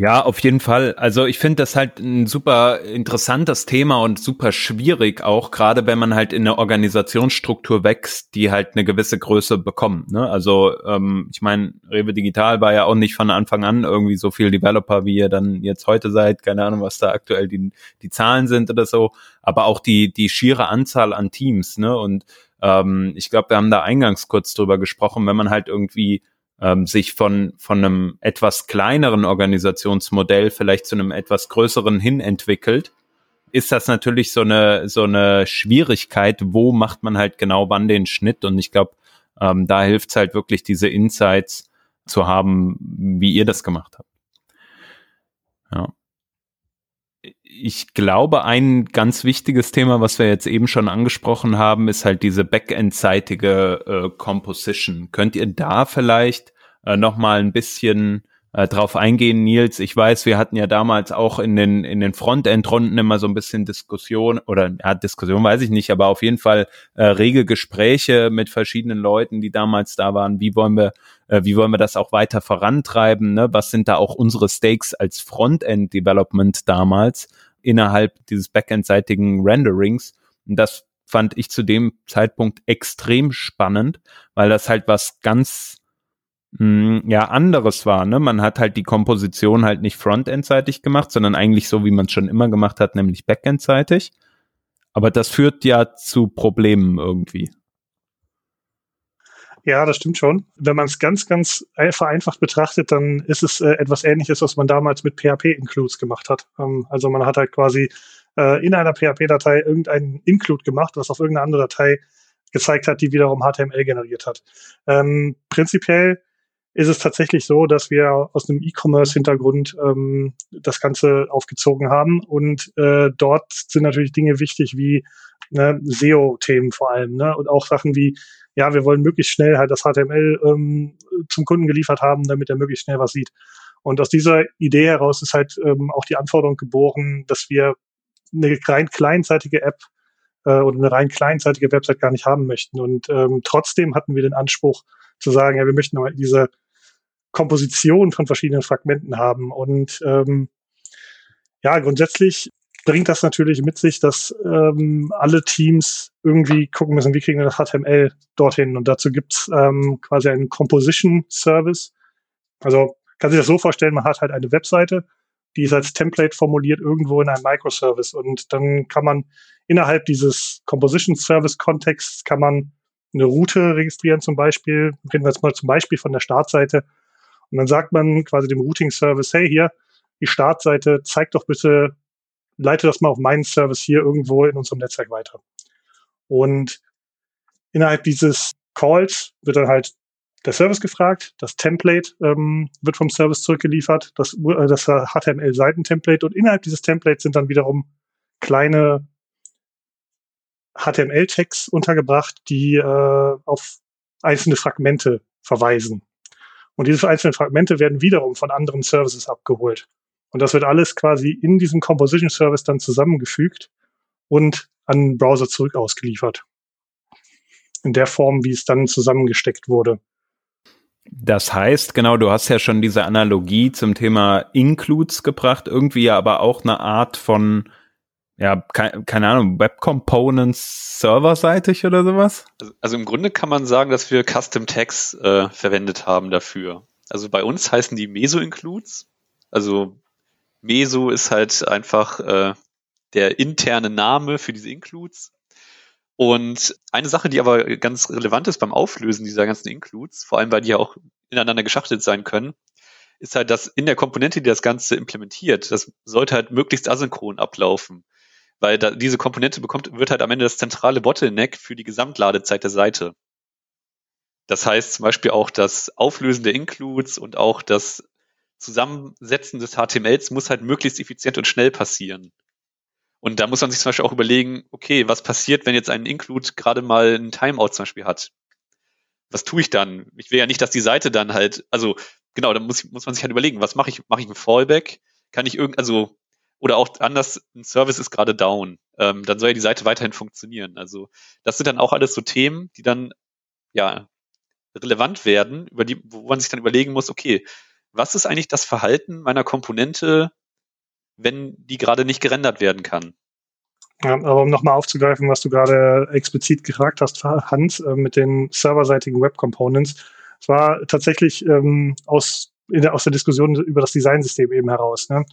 Ja, auf jeden Fall. Also ich finde das halt ein super interessantes Thema und super schwierig auch, gerade wenn man halt in eine Organisationsstruktur wächst, die halt eine gewisse Größe bekommt. Ne? Also ähm, ich meine, Rewe Digital war ja auch nicht von Anfang an irgendwie so viel Developer, wie ihr dann jetzt heute seid. Keine Ahnung, was da aktuell die, die Zahlen sind oder so. Aber auch die, die schiere Anzahl an Teams. Ne? Und ähm, ich glaube, wir haben da eingangs kurz drüber gesprochen, wenn man halt irgendwie ähm, sich von, von einem etwas kleineren Organisationsmodell vielleicht zu einem etwas größeren hin entwickelt, ist das natürlich so eine, so eine Schwierigkeit, wo macht man halt genau wann den Schnitt und ich glaube, ähm, da hilft es halt wirklich, diese Insights zu haben, wie ihr das gemacht habt. Ja ich glaube, ein ganz wichtiges Thema, was wir jetzt eben schon angesprochen haben, ist halt diese Backend-seitige äh, Composition. Könnt ihr da vielleicht äh, noch mal ein bisschen äh, drauf eingehen, Nils? Ich weiß, wir hatten ja damals auch in den in den Frontend-Runden immer so ein bisschen Diskussion oder ja, Diskussion weiß ich nicht, aber auf jeden Fall äh, rege Gespräche mit verschiedenen Leuten, die damals da waren. Wie wollen wir äh, wie wollen wir das auch weiter vorantreiben? Ne? Was sind da auch unsere Stakes als Frontend-Development damals? innerhalb dieses Backend-seitigen Renderings. Und das fand ich zu dem Zeitpunkt extrem spannend, weil das halt was ganz ja anderes war. Ne? Man hat halt die Komposition halt nicht Frontend-seitig gemacht, sondern eigentlich so, wie man es schon immer gemacht hat, nämlich Backend-seitig. Aber das führt ja zu Problemen irgendwie. Ja, das stimmt schon. Wenn man es ganz, ganz vereinfacht betrachtet, dann ist es äh, etwas Ähnliches, was man damals mit PHP-Includes gemacht hat. Ähm, also man hat halt quasi äh, in einer PHP-Datei irgendeinen Include gemacht, was auf irgendeine andere Datei gezeigt hat, die wiederum HTML generiert hat. Ähm, prinzipiell ist es tatsächlich so, dass wir aus einem E-Commerce-Hintergrund ähm, das Ganze aufgezogen haben. Und äh, dort sind natürlich Dinge wichtig wie ne, SEO-Themen vor allem ne? und auch Sachen wie ja, wir wollen möglichst schnell halt das HTML ähm, zum Kunden geliefert haben, damit er möglichst schnell was sieht. Und aus dieser Idee heraus ist halt ähm, auch die Anforderung geboren, dass wir eine rein kleinseitige App äh, oder eine rein kleinseitige Website gar nicht haben möchten. Und ähm, trotzdem hatten wir den Anspruch zu sagen, ja, wir möchten aber diese Komposition von verschiedenen Fragmenten haben. Und ähm, ja, grundsätzlich bringt das natürlich mit sich, dass ähm, alle Teams irgendwie gucken müssen, wie kriegen wir das HTML dorthin. Und dazu gibt's ähm, quasi einen Composition Service. Also kann sich das so vorstellen, man hat halt eine Webseite, die ist als Template formuliert irgendwo in einem Microservice. Und dann kann man innerhalb dieses Composition Service Kontexts kann man eine Route registrieren zum Beispiel. Reden wir jetzt mal zum Beispiel von der Startseite. Und dann sagt man quasi dem Routing Service, hey, hier, die Startseite, zeig doch bitte leite das mal auf meinen Service hier irgendwo in unserem Netzwerk weiter. Und innerhalb dieses Calls wird dann halt der Service gefragt, das Template ähm, wird vom Service zurückgeliefert, das, äh, das HTML-Seiten-Template und innerhalb dieses Templates sind dann wiederum kleine HTML-Tags untergebracht, die äh, auf einzelne Fragmente verweisen. Und diese einzelnen Fragmente werden wiederum von anderen Services abgeholt. Und das wird alles quasi in diesem Composition Service dann zusammengefügt und an den Browser zurück ausgeliefert. In der Form, wie es dann zusammengesteckt wurde. Das heißt, genau, du hast ja schon diese Analogie zum Thema Includes gebracht, irgendwie aber auch eine Art von, ja, keine, keine Ahnung, Web Components serverseitig oder sowas? Also, also, im Grunde kann man sagen, dass wir Custom Tags äh, verwendet haben dafür. Also bei uns heißen die Meso-Includes. Also Meso ist halt einfach äh, der interne Name für diese Includes. Und eine Sache, die aber ganz relevant ist beim Auflösen dieser ganzen Includes, vor allem weil die ja auch ineinander geschachtelt sein können, ist halt, dass in der Komponente, die das Ganze implementiert, das sollte halt möglichst asynchron ablaufen. Weil da, diese Komponente bekommt, wird halt am Ende das zentrale Bottleneck für die Gesamtladezeit der Seite. Das heißt zum Beispiel auch das Auflösen der Includes und auch das Zusammensetzen des HTMLs muss halt möglichst effizient und schnell passieren. Und da muss man sich zum Beispiel auch überlegen, okay, was passiert, wenn jetzt ein Include gerade mal ein Timeout zum Beispiel hat? Was tue ich dann? Ich will ja nicht, dass die Seite dann halt, also genau, da muss, muss man sich halt überlegen, was mache ich? Mache ich ein Fallback? Kann ich irgend, also, oder auch anders, ein Service ist gerade down. Ähm, dann soll ja die Seite weiterhin funktionieren. Also das sind dann auch alles so Themen, die dann ja relevant werden, über die, wo man sich dann überlegen muss, okay, was ist eigentlich das Verhalten meiner Komponente, wenn die gerade nicht gerendert werden kann? Ja, aber um nochmal aufzugreifen, was du gerade explizit gefragt hast, Hans, äh, mit den serverseitigen Web Components, es war tatsächlich ähm, aus, der, aus der Diskussion über das Designsystem eben heraus. Ne?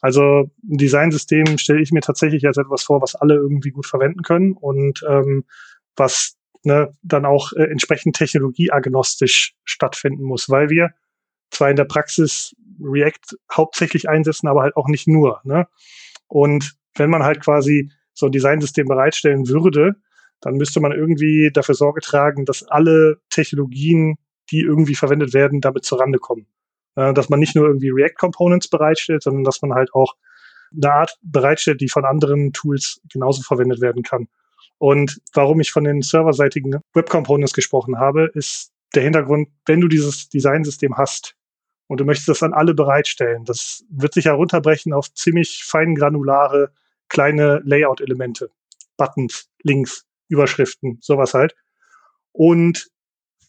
Also ein Designsystem stelle ich mir tatsächlich als etwas vor, was alle irgendwie gut verwenden können und ähm, was ne, dann auch äh, entsprechend technologieagnostisch stattfinden muss, weil wir zwar in der Praxis React hauptsächlich einsetzen, aber halt auch nicht nur. Ne? Und wenn man halt quasi so ein Designsystem bereitstellen würde, dann müsste man irgendwie dafür Sorge tragen, dass alle Technologien, die irgendwie verwendet werden, damit zurande kommen. Äh, dass man nicht nur irgendwie React Components bereitstellt, sondern dass man halt auch eine Art bereitstellt, die von anderen Tools genauso verwendet werden kann. Und warum ich von den serverseitigen Web Components gesprochen habe, ist der Hintergrund, wenn du dieses Designsystem hast, und du möchtest das an alle bereitstellen. Das wird sich herunterbrechen auf ziemlich fein granulare kleine Layout-Elemente. Buttons, Links, Überschriften, sowas halt. Und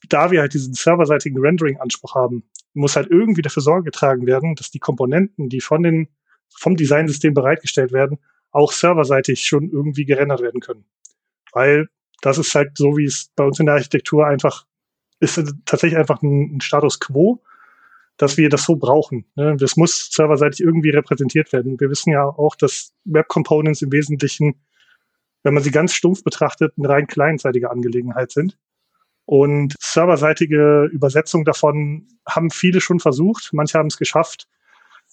da wir halt diesen serverseitigen Rendering-Anspruch haben, muss halt irgendwie dafür Sorge getragen werden, dass die Komponenten, die von den, vom Designsystem bereitgestellt werden, auch serverseitig schon irgendwie gerendert werden können. Weil das ist halt so, wie es bei uns in der Architektur einfach ist tatsächlich einfach ein, ein Status quo dass wir das so brauchen. Ne? Das muss serverseitig irgendwie repräsentiert werden. Wir wissen ja auch, dass Web Components im Wesentlichen, wenn man sie ganz stumpf betrachtet, eine rein kleinzeitige Angelegenheit sind. Und serverseitige Übersetzung davon haben viele schon versucht. Manche haben es geschafft.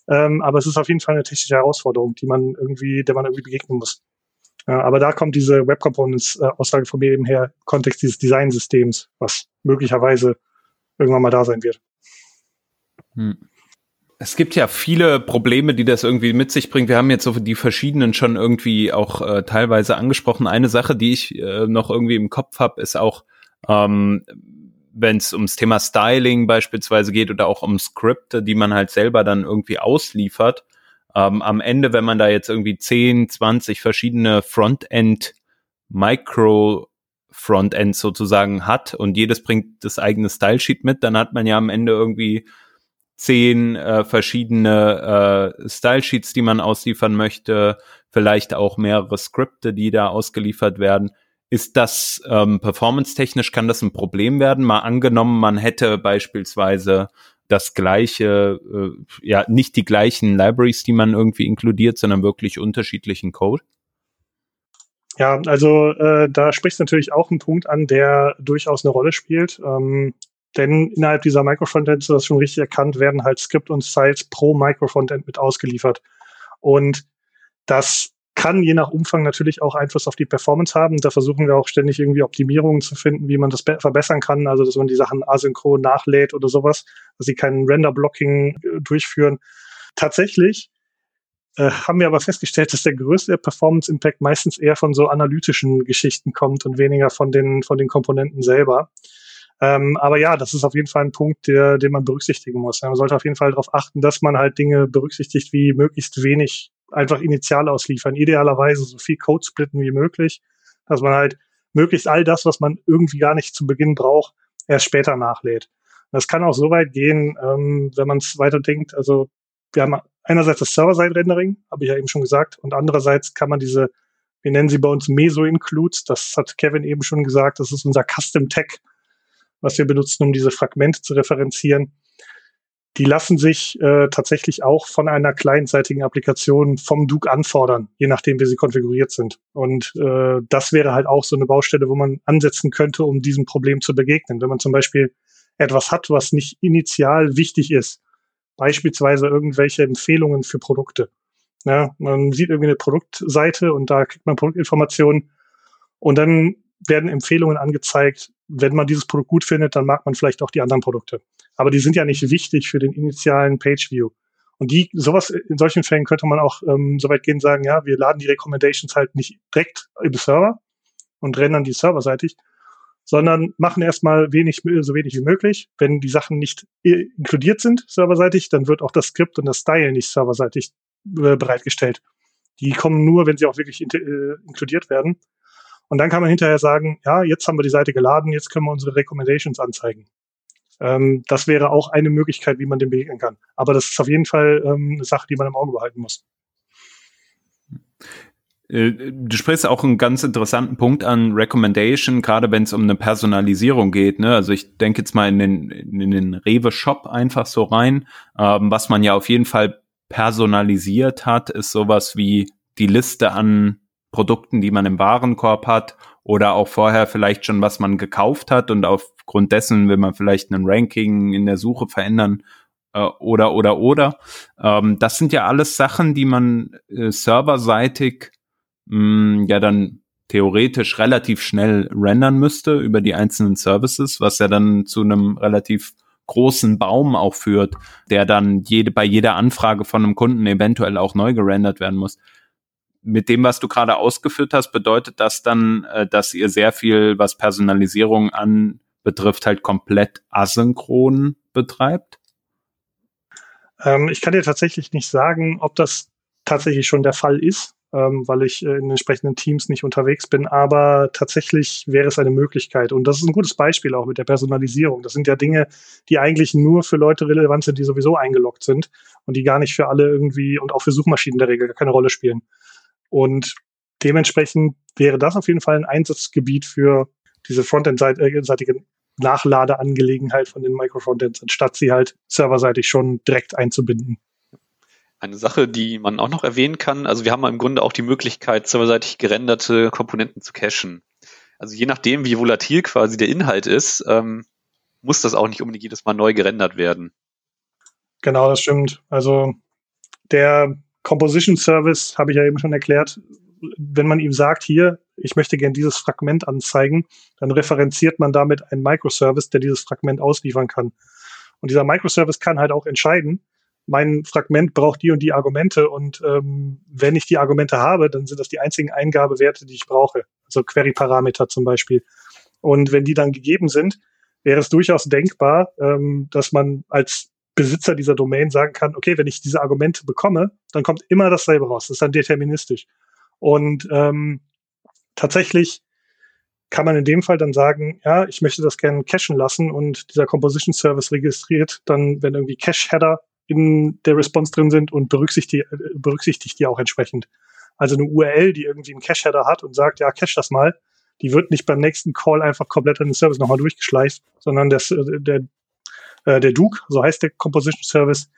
Ähm, aber es ist auf jeden Fall eine technische Herausforderung, die man irgendwie, der man irgendwie begegnen muss. Ja, aber da kommt diese Web Components äh, von mir eben her, Kontext dieses Designsystems, was möglicherweise irgendwann mal da sein wird. Hm. Es gibt ja viele Probleme, die das irgendwie mit sich bringt. Wir haben jetzt so die verschiedenen schon irgendwie auch äh, teilweise angesprochen. Eine Sache, die ich äh, noch irgendwie im Kopf habe, ist auch ähm, wenn es ums Thema Styling beispielsweise geht oder auch um Skripte, die man halt selber dann irgendwie ausliefert. Ähm, am Ende, wenn man da jetzt irgendwie 10, 20 verschiedene Frontend Micro Frontends sozusagen hat und jedes bringt das eigene Style Sheet mit, dann hat man ja am Ende irgendwie zehn äh, verschiedene äh, Style Sheets, die man ausliefern möchte, vielleicht auch mehrere Skripte, die da ausgeliefert werden. Ist das ähm, performance-technisch kann das ein Problem werden? Mal angenommen, man hätte beispielsweise das gleiche, äh, ja, nicht die gleichen Libraries, die man irgendwie inkludiert, sondern wirklich unterschiedlichen Code? Ja, also äh, da sprichst du natürlich auch einen Punkt an, der durchaus eine Rolle spielt. Ähm, denn innerhalb dieser Microfrontends, das schon richtig erkannt, werden halt Script und Styles pro Microfrontend mit ausgeliefert. Und das kann je nach Umfang natürlich auch Einfluss auf die Performance haben. Da versuchen wir auch ständig irgendwie Optimierungen zu finden, wie man das verbessern kann. Also, dass man die Sachen asynchron nachlädt oder sowas, dass sie keinen Render-Blocking äh, durchführen. Tatsächlich äh, haben wir aber festgestellt, dass der größte Performance-Impact meistens eher von so analytischen Geschichten kommt und weniger von den, von den Komponenten selber. Ähm, aber ja, das ist auf jeden Fall ein Punkt, der, den man berücksichtigen muss. Man sollte auf jeden Fall darauf achten, dass man halt Dinge berücksichtigt, wie möglichst wenig einfach initial ausliefern. Idealerweise so viel Code splitten wie möglich, dass man halt möglichst all das, was man irgendwie gar nicht zu Beginn braucht, erst später nachlädt. Das kann auch so weit gehen, ähm, wenn man es weiter denkt. Also wir haben einerseits das Server-Side-Rendering, habe ich ja eben schon gesagt, und andererseits kann man diese, wir nennen sie bei uns Meso-Includes, das hat Kevin eben schon gesagt, das ist unser Custom-Tag, was wir benutzen, um diese Fragmente zu referenzieren. Die lassen sich äh, tatsächlich auch von einer clientseitigen Applikation vom Duke anfordern, je nachdem, wie sie konfiguriert sind. Und äh, das wäre halt auch so eine Baustelle, wo man ansetzen könnte, um diesem Problem zu begegnen. Wenn man zum Beispiel etwas hat, was nicht initial wichtig ist, beispielsweise irgendwelche Empfehlungen für Produkte. Ja, man sieht irgendwie eine Produktseite und da kriegt man Produktinformationen und dann werden Empfehlungen angezeigt. Wenn man dieses Produkt gut findet, dann mag man vielleicht auch die anderen Produkte. Aber die sind ja nicht wichtig für den initialen Page-View. Und die, sowas, in solchen Fällen könnte man auch ähm, so weit gehen sagen, ja, wir laden die Recommendations halt nicht direkt im Server und rendern die serverseitig, sondern machen erstmal wenig, so wenig wie möglich. Wenn die Sachen nicht inkludiert sind serverseitig, dann wird auch das Skript und das Style nicht serverseitig äh, bereitgestellt. Die kommen nur, wenn sie auch wirklich äh, inkludiert werden. Und dann kann man hinterher sagen, ja, jetzt haben wir die Seite geladen, jetzt können wir unsere Recommendations anzeigen. Ähm, das wäre auch eine Möglichkeit, wie man dem begegnen kann. Aber das ist auf jeden Fall ähm, eine Sache, die man im Auge behalten muss. Äh, du sprichst auch einen ganz interessanten Punkt an Recommendation, gerade wenn es um eine Personalisierung geht. Ne? Also ich denke jetzt mal in den, in den Rewe-Shop einfach so rein. Ähm, was man ja auf jeden Fall personalisiert hat, ist sowas wie die Liste an Produkten, die man im Warenkorb hat oder auch vorher vielleicht schon, was man gekauft hat und aufgrund dessen will man vielleicht ein Ranking in der Suche verändern äh, oder oder oder. Ähm, das sind ja alles Sachen, die man äh, serverseitig mh, mm, ja dann theoretisch relativ schnell rendern müsste über die einzelnen Services, was ja dann zu einem relativ großen Baum auch führt, der dann jede, bei jeder Anfrage von einem Kunden eventuell auch neu gerendert werden muss mit dem, was du gerade ausgeführt hast, bedeutet das dann, äh, dass ihr sehr viel, was Personalisierung anbetrifft, halt komplett asynchron betreibt? Ähm, ich kann dir tatsächlich nicht sagen, ob das tatsächlich schon der Fall ist, ähm, weil ich äh, in entsprechenden Teams nicht unterwegs bin, aber tatsächlich wäre es eine Möglichkeit. Und das ist ein gutes Beispiel auch mit der Personalisierung. Das sind ja Dinge, die eigentlich nur für Leute relevant sind, die sowieso eingeloggt sind und die gar nicht für alle irgendwie und auch für Suchmaschinen in der Regel keine Rolle spielen. Und dementsprechend wäre das auf jeden Fall ein Einsatzgebiet für diese Frontend-seitige Nachladeangelegenheit von den Microfrontends, anstatt sie halt serverseitig schon direkt einzubinden. Eine Sache, die man auch noch erwähnen kann, also wir haben im Grunde auch die Möglichkeit, serverseitig gerenderte Komponenten zu cachen. Also je nachdem, wie volatil quasi der Inhalt ist, ähm, muss das auch nicht unbedingt jedes Mal neu gerendert werden. Genau, das stimmt. Also der Composition Service habe ich ja eben schon erklärt. Wenn man ihm sagt, hier, ich möchte gern dieses Fragment anzeigen, dann referenziert man damit einen Microservice, der dieses Fragment ausliefern kann. Und dieser Microservice kann halt auch entscheiden, mein Fragment braucht die und die Argumente und ähm, wenn ich die Argumente habe, dann sind das die einzigen Eingabewerte, die ich brauche. Also Query-Parameter zum Beispiel. Und wenn die dann gegeben sind, wäre es durchaus denkbar, ähm, dass man als Besitzer dieser Domain sagen kann, okay, wenn ich diese Argumente bekomme, dann kommt immer dasselbe raus. Das ist dann deterministisch. Und ähm, tatsächlich kann man in dem Fall dann sagen, ja, ich möchte das gerne cachen lassen und dieser Composition Service registriert dann, wenn irgendwie Cache-Header in der Response drin sind und berücksichtigt, berücksichtigt die auch entsprechend. Also eine URL, die irgendwie einen Cache-Header hat und sagt, ja, cache das mal, die wird nicht beim nächsten Call einfach komplett an den Service nochmal durchgeschleift, sondern das, äh, der, äh, der Duke, so heißt der Composition Service,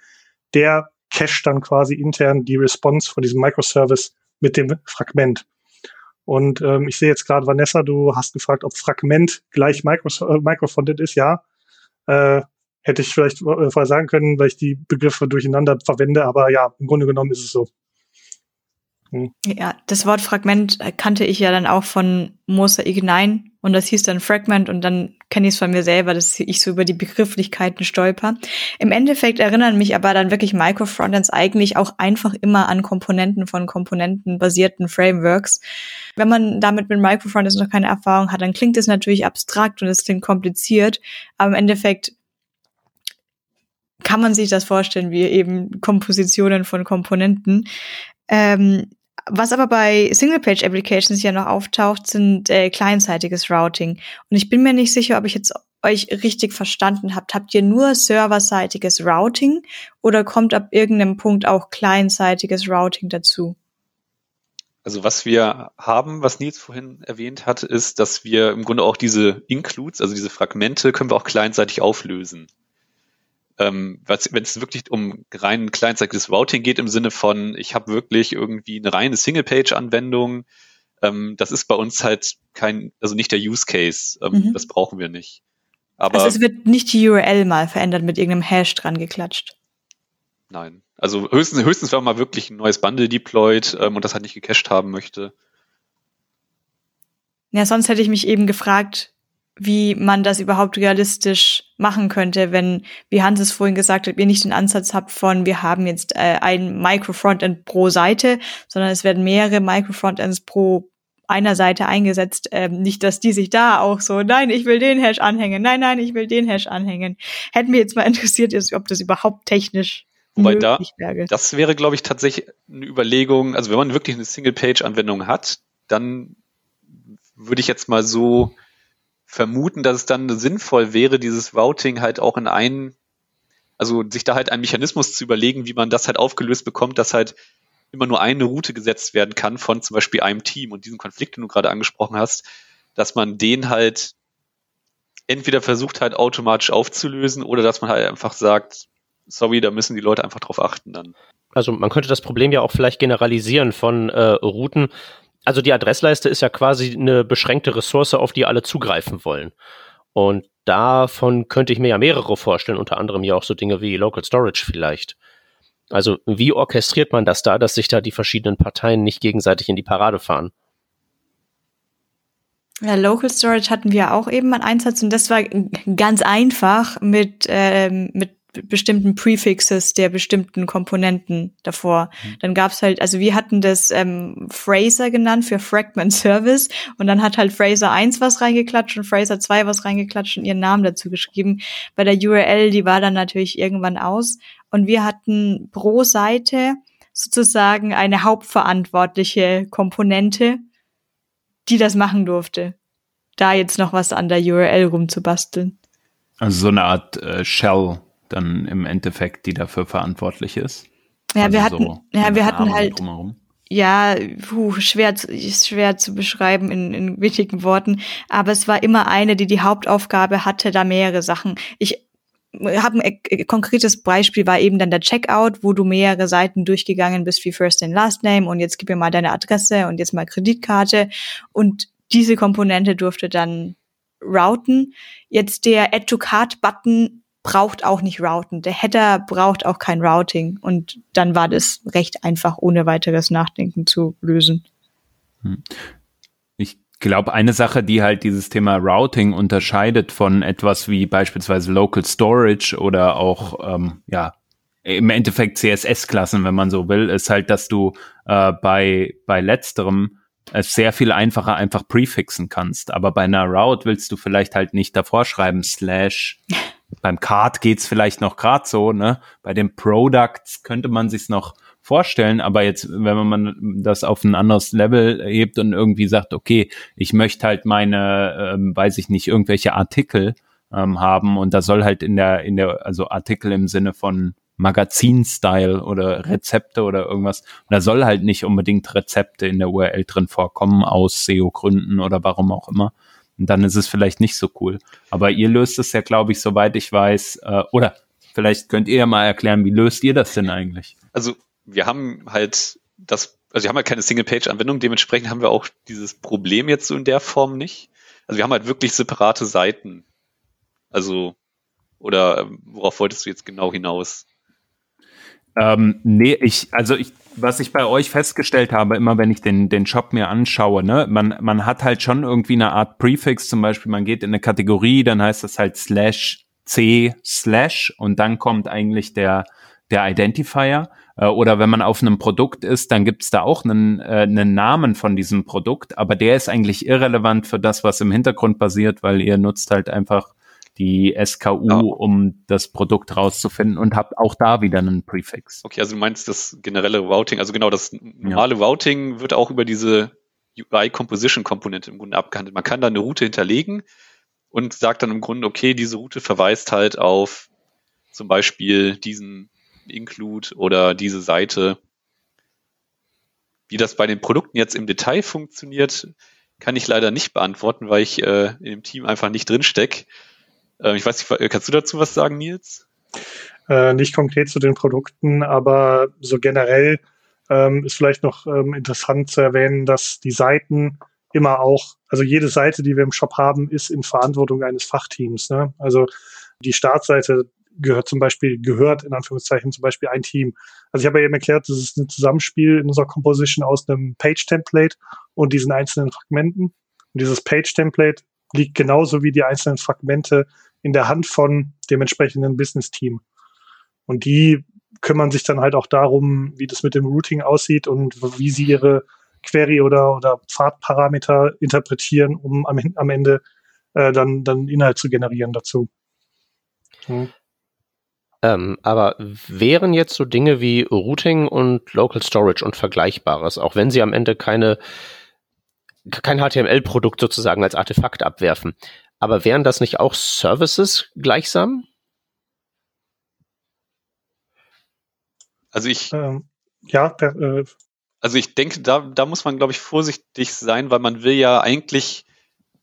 der cache dann quasi intern die Response von diesem Microservice mit dem Fragment. Und ähm, ich sehe jetzt gerade, Vanessa, du hast gefragt, ob Fragment gleich Micro, äh, Microfronted ist. Ja, äh, hätte ich vielleicht äh, vorher sagen können, weil ich die Begriffe durcheinander verwende. Aber ja, im Grunde genommen ist es so. Hm. Ja, das Wort Fragment kannte ich ja dann auch von Mosaic 9 und das hieß dann Fragment und dann kenne ich es von mir selber, dass ich so über die Begrifflichkeiten stolper. Im Endeffekt erinnern mich aber dann wirklich Microfrontends eigentlich auch einfach immer an Komponenten von komponentenbasierten Frameworks. Wenn man damit mit Microfrontends noch keine Erfahrung hat, dann klingt es natürlich abstrakt und es klingt kompliziert, aber im Endeffekt kann man sich das vorstellen, wie eben Kompositionen von Komponenten. Ähm, was aber bei Single-Page-Applications ja noch auftaucht, sind äh, kleinseitiges Routing. Und ich bin mir nicht sicher, ob ich jetzt euch richtig verstanden habt. Habt ihr nur serverseitiges Routing oder kommt ab irgendeinem Punkt auch kleinseitiges Routing dazu? Also was wir haben, was Nils vorhin erwähnt hat, ist, dass wir im Grunde auch diese Includes, also diese Fragmente, können wir auch kleinseitig auflösen ähm, wenn es wirklich um rein kleinzeitiges Routing geht im Sinne von, ich habe wirklich irgendwie eine reine Single-Page-Anwendung, ähm, das ist bei uns halt kein, also nicht der Use Case. Ähm, mhm. Das brauchen wir nicht. Aber also es wird nicht die URL mal verändert mit irgendeinem Hash dran geklatscht. Nein. Also höchstens, höchstens wenn man mal wirklich ein neues Bundle deployt ähm, und das halt nicht gecached haben möchte. Ja, sonst hätte ich mich eben gefragt, wie man das überhaupt realistisch machen könnte, wenn, wie Hans es vorhin gesagt hat, ihr nicht den Ansatz habt von, wir haben jetzt äh, ein Micro-Frontend pro Seite, sondern es werden mehrere Micro-Frontends pro einer Seite eingesetzt. Ähm, nicht, dass die sich da auch so, nein, ich will den Hash anhängen, nein, nein, ich will den Hash anhängen. Hätte mir jetzt mal interessiert, ob das überhaupt technisch Wobei da, wäre. das wäre, glaube ich, tatsächlich eine Überlegung, also wenn man wirklich eine Single-Page-Anwendung hat, dann würde ich jetzt mal so vermuten, dass es dann sinnvoll wäre, dieses Routing halt auch in einen, also sich da halt einen Mechanismus zu überlegen, wie man das halt aufgelöst bekommt, dass halt immer nur eine Route gesetzt werden kann von zum Beispiel einem Team und diesen Konflikt, den du gerade angesprochen hast, dass man den halt entweder versucht halt automatisch aufzulösen oder dass man halt einfach sagt, sorry, da müssen die Leute einfach drauf achten dann. Also man könnte das Problem ja auch vielleicht generalisieren von äh, Routen, also die Adressleiste ist ja quasi eine beschränkte Ressource, auf die alle zugreifen wollen. Und davon könnte ich mir ja mehrere vorstellen, unter anderem ja auch so Dinge wie Local Storage vielleicht. Also wie orchestriert man das da, dass sich da die verschiedenen Parteien nicht gegenseitig in die Parade fahren? Ja, Local Storage hatten wir auch eben einen Einsatz und das war ganz einfach mit, ähm, mit bestimmten Prefixes der bestimmten Komponenten davor. Mhm. Dann gab's halt, also wir hatten das ähm, Fraser genannt für Fragment Service und dann hat halt Fraser 1 was reingeklatscht und Fraser 2 was reingeklatscht und ihren Namen dazu geschrieben. Bei der URL, die war dann natürlich irgendwann aus und wir hatten pro Seite sozusagen eine hauptverantwortliche Komponente, die das machen durfte. Da jetzt noch was an der URL rumzubasteln. Also so eine Art äh, Shell dann im Endeffekt, die dafür verantwortlich ist. Ja, also wir hatten, so ja, wir hatten halt, drumherum. ja, puh, schwer, ist schwer zu beschreiben in, in wittigen Worten, aber es war immer eine, die die Hauptaufgabe hatte, da mehrere Sachen. Ich habe ein konkretes Beispiel war eben dann der Checkout, wo du mehrere Seiten durchgegangen bist wie First and Last Name und jetzt gib mir mal deine Adresse und jetzt mal Kreditkarte und diese Komponente durfte dann routen. Jetzt der Add to Card Button braucht auch nicht routen. Der Header braucht auch kein Routing. Und dann war das recht einfach, ohne weiteres Nachdenken zu lösen. Hm. Ich glaube, eine Sache, die halt dieses Thema Routing unterscheidet von etwas wie beispielsweise Local Storage oder auch, ähm, ja, im Endeffekt CSS-Klassen, wenn man so will, ist halt, dass du äh, bei, bei letzterem es sehr viel einfacher einfach prefixen kannst. Aber bei einer Route willst du vielleicht halt nicht davor schreiben, slash. Beim Card geht's vielleicht noch grad so, ne? Bei den Products könnte man sich's noch vorstellen, aber jetzt, wenn man das auf ein anderes Level hebt und irgendwie sagt, okay, ich möchte halt meine, ähm, weiß ich nicht, irgendwelche Artikel ähm, haben und da soll halt in der, in der, also Artikel im Sinne von Magazin-Style oder Rezepte oder irgendwas. Und da soll halt nicht unbedingt Rezepte in der URL drin vorkommen aus SEO-Gründen oder warum auch immer. Und dann ist es vielleicht nicht so cool. Aber ihr löst es ja, glaube ich, soweit ich weiß, äh, oder vielleicht könnt ihr ja mal erklären, wie löst ihr das denn eigentlich? Also wir haben halt das, also wir haben halt keine Single-Page-Anwendung, dementsprechend haben wir auch dieses Problem jetzt so in der Form nicht. Also wir haben halt wirklich separate Seiten. Also, oder worauf wolltest du jetzt genau hinaus? Ähm, nee, ich, also ich, was ich bei euch festgestellt habe, immer wenn ich den, den Shop mir anschaue, ne, man, man hat halt schon irgendwie eine Art Prefix, zum Beispiel, man geht in eine Kategorie, dann heißt das halt slash C slash und dann kommt eigentlich der, der Identifier. Äh, oder wenn man auf einem Produkt ist, dann gibt es da auch einen, äh, einen Namen von diesem Produkt, aber der ist eigentlich irrelevant für das, was im Hintergrund passiert, weil ihr nutzt halt einfach die SKU, ja. um das Produkt rauszufinden und habt auch da wieder einen Prefix. Okay, also du meinst das generelle Routing, also genau, das normale ja. Routing wird auch über diese UI-Composition-Komponente im Grunde abgehandelt. Man kann da eine Route hinterlegen und sagt dann im Grunde, okay, diese Route verweist halt auf zum Beispiel diesen Include oder diese Seite. Wie das bei den Produkten jetzt im Detail funktioniert, kann ich leider nicht beantworten, weil ich äh, in dem Team einfach nicht drinstecke. Äh, ich weiß nicht, kannst du dazu was sagen, Nils? Äh, nicht konkret zu den Produkten, aber so generell ähm, ist vielleicht noch ähm, interessant zu erwähnen, dass die Seiten immer auch, also jede Seite, die wir im Shop haben, ist in Verantwortung eines Fachteams. Ne? Also die Startseite gehört zum Beispiel, gehört in Anführungszeichen zum Beispiel ein Team. Also ich habe ja eben erklärt, das ist ein Zusammenspiel in unserer Composition aus einem Page-Template und diesen einzelnen Fragmenten. Und dieses Page-Template liegt genauso wie die einzelnen Fragmente in der Hand von dem entsprechenden Business-Team. Und die kümmern sich dann halt auch darum, wie das mit dem Routing aussieht und wie sie ihre Query oder, oder Pfadparameter interpretieren, um am, am Ende äh, dann, dann Inhalt zu generieren dazu. Hm. Ähm, aber wären jetzt so Dinge wie Routing und Local Storage und Vergleichbares, auch wenn sie am Ende keine kein HTML-Produkt sozusagen als Artefakt abwerfen, aber wären das nicht auch Services gleichsam? Also ich ähm, ja, per, äh, also ich denke, da, da muss man, glaube ich, vorsichtig sein, weil man will ja eigentlich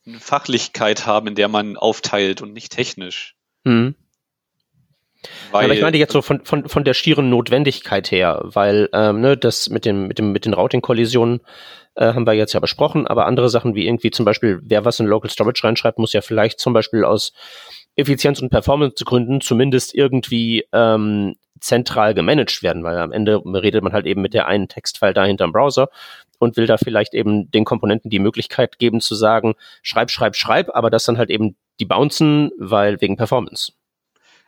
eine Fachlichkeit haben, in der man aufteilt und nicht technisch. Hm. Weil, aber ich meine jetzt so von, von, von der schieren Notwendigkeit her, weil ähm, ne, das mit dem mit dem mit den Routing-Kollisionen äh, haben wir jetzt ja besprochen, aber andere Sachen wie irgendwie zum Beispiel, wer was in Local Storage reinschreibt, muss ja vielleicht zum Beispiel aus Effizienz- und Performance-Gründen zumindest irgendwie ähm, zentral gemanagt werden, weil am Ende redet man halt eben mit der einen Textfile da hinterm Browser und will da vielleicht eben den Komponenten die Möglichkeit geben zu sagen, schreib, schreib, schreib, aber das dann halt eben die bouncen, weil wegen Performance.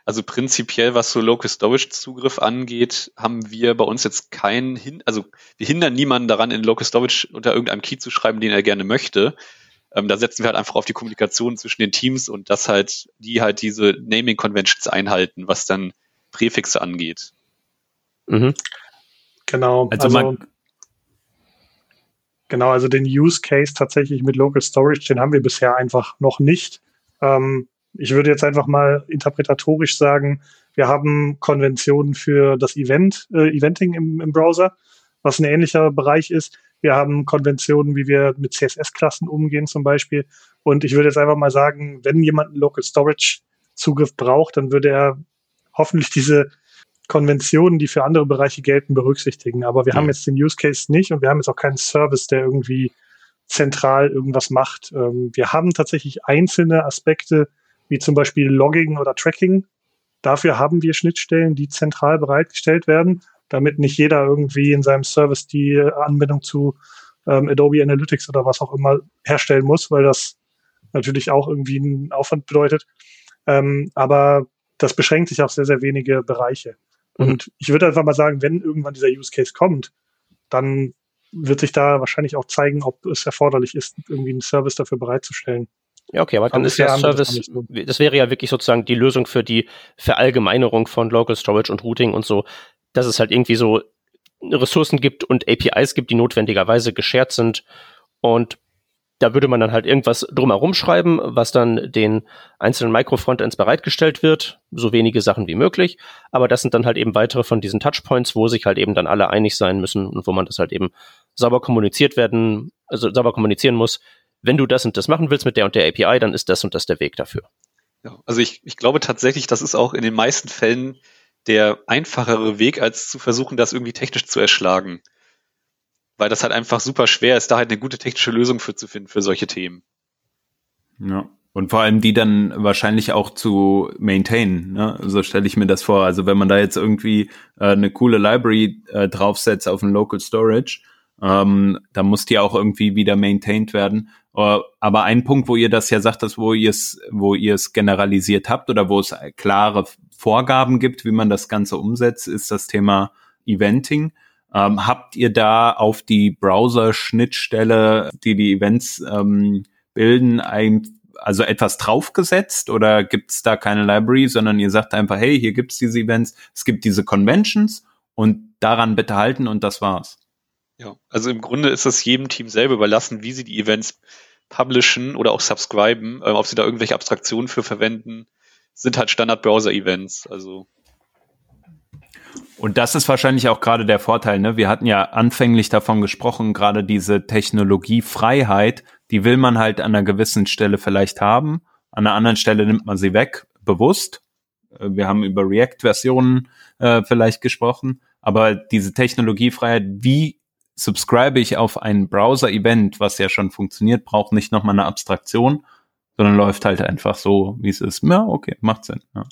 Also prinzipiell, was so Local Storage Zugriff angeht, haben wir bei uns jetzt keinen hin, also wir hindern niemanden daran, in Local Storage unter irgendeinem Key zu schreiben, den er gerne möchte. Ähm, da setzen wir halt einfach auf die Kommunikation zwischen den Teams und dass halt die halt diese Naming Conventions einhalten, was dann Präfixe angeht. Mhm. Genau. Also, also genau, also den Use Case tatsächlich mit Local Storage, den haben wir bisher einfach noch nicht. Ähm, ich würde jetzt einfach mal interpretatorisch sagen, wir haben Konventionen für das Event, äh, Eventing im, im Browser, was ein ähnlicher Bereich ist. Wir haben Konventionen, wie wir mit CSS-Klassen umgehen zum Beispiel. Und ich würde jetzt einfach mal sagen, wenn jemand einen Local Storage Zugriff braucht, dann würde er hoffentlich diese Konventionen, die für andere Bereiche gelten, berücksichtigen. Aber wir mhm. haben jetzt den Use Case nicht und wir haben jetzt auch keinen Service, der irgendwie zentral irgendwas macht. Ähm, wir haben tatsächlich einzelne Aspekte, wie zum Beispiel Logging oder Tracking. Dafür haben wir Schnittstellen, die zentral bereitgestellt werden, damit nicht jeder irgendwie in seinem Service die Anbindung zu ähm, Adobe Analytics oder was auch immer herstellen muss, weil das natürlich auch irgendwie einen Aufwand bedeutet. Ähm, aber das beschränkt sich auf sehr, sehr wenige Bereiche. Mhm. Und ich würde einfach mal sagen, wenn irgendwann dieser Use Case kommt, dann wird sich da wahrscheinlich auch zeigen, ob es erforderlich ist, irgendwie einen Service dafür bereitzustellen. Ja, okay, aber dann ist ja Service, das wäre ja wirklich sozusagen die Lösung für die Verallgemeinerung von Local Storage und Routing und so, dass es halt irgendwie so Ressourcen gibt und APIs gibt, die notwendigerweise geshared sind und da würde man dann halt irgendwas drumherum schreiben, was dann den einzelnen Micro-Frontends bereitgestellt wird, so wenige Sachen wie möglich. Aber das sind dann halt eben weitere von diesen Touchpoints, wo sich halt eben dann alle einig sein müssen und wo man das halt eben sauber kommuniziert werden, also sauber kommunizieren muss. Wenn du das und das machen willst mit der und der API, dann ist das und das der Weg dafür. Ja, also ich, ich glaube tatsächlich, das ist auch in den meisten Fällen der einfachere Weg, als zu versuchen, das irgendwie technisch zu erschlagen weil das halt einfach super schwer ist, da halt eine gute technische Lösung für zu finden für solche Themen. Ja. Und vor allem die dann wahrscheinlich auch zu maintainen, ne? So stelle ich mir das vor. Also wenn man da jetzt irgendwie äh, eine coole Library äh, draufsetzt auf ein Local Storage, ähm, dann muss die auch irgendwie wieder maintained werden. Uh, aber ein Punkt, wo ihr das ja sagt, dass wo ihr es, wo ihr es generalisiert habt oder wo es klare Vorgaben gibt, wie man das Ganze umsetzt, ist das Thema Eventing. Ähm, habt ihr da auf die Browser-Schnittstelle, die die Events ähm, bilden, ein, also etwas draufgesetzt oder gibt es da keine Library, sondern ihr sagt einfach, hey, hier gibt's diese Events, es gibt diese Conventions und daran bitte halten und das war's. Ja, also im Grunde ist es jedem Team selber überlassen, wie sie die Events publishen oder auch subscriben, äh, ob sie da irgendwelche Abstraktionen für verwenden, sind halt Standard-Browser-Events. Also und das ist wahrscheinlich auch gerade der Vorteil. Ne? Wir hatten ja anfänglich davon gesprochen, gerade diese Technologiefreiheit, die will man halt an einer gewissen Stelle vielleicht haben. An einer anderen Stelle nimmt man sie weg, bewusst. Äh, wir haben über React-Versionen äh, vielleicht gesprochen. Aber diese Technologiefreiheit, wie subscribe ich auf ein Browser-Event, was ja schon funktioniert, braucht nicht nochmal eine Abstraktion, sondern läuft halt einfach so, wie es ist. Ja, okay, macht Sinn. Ja,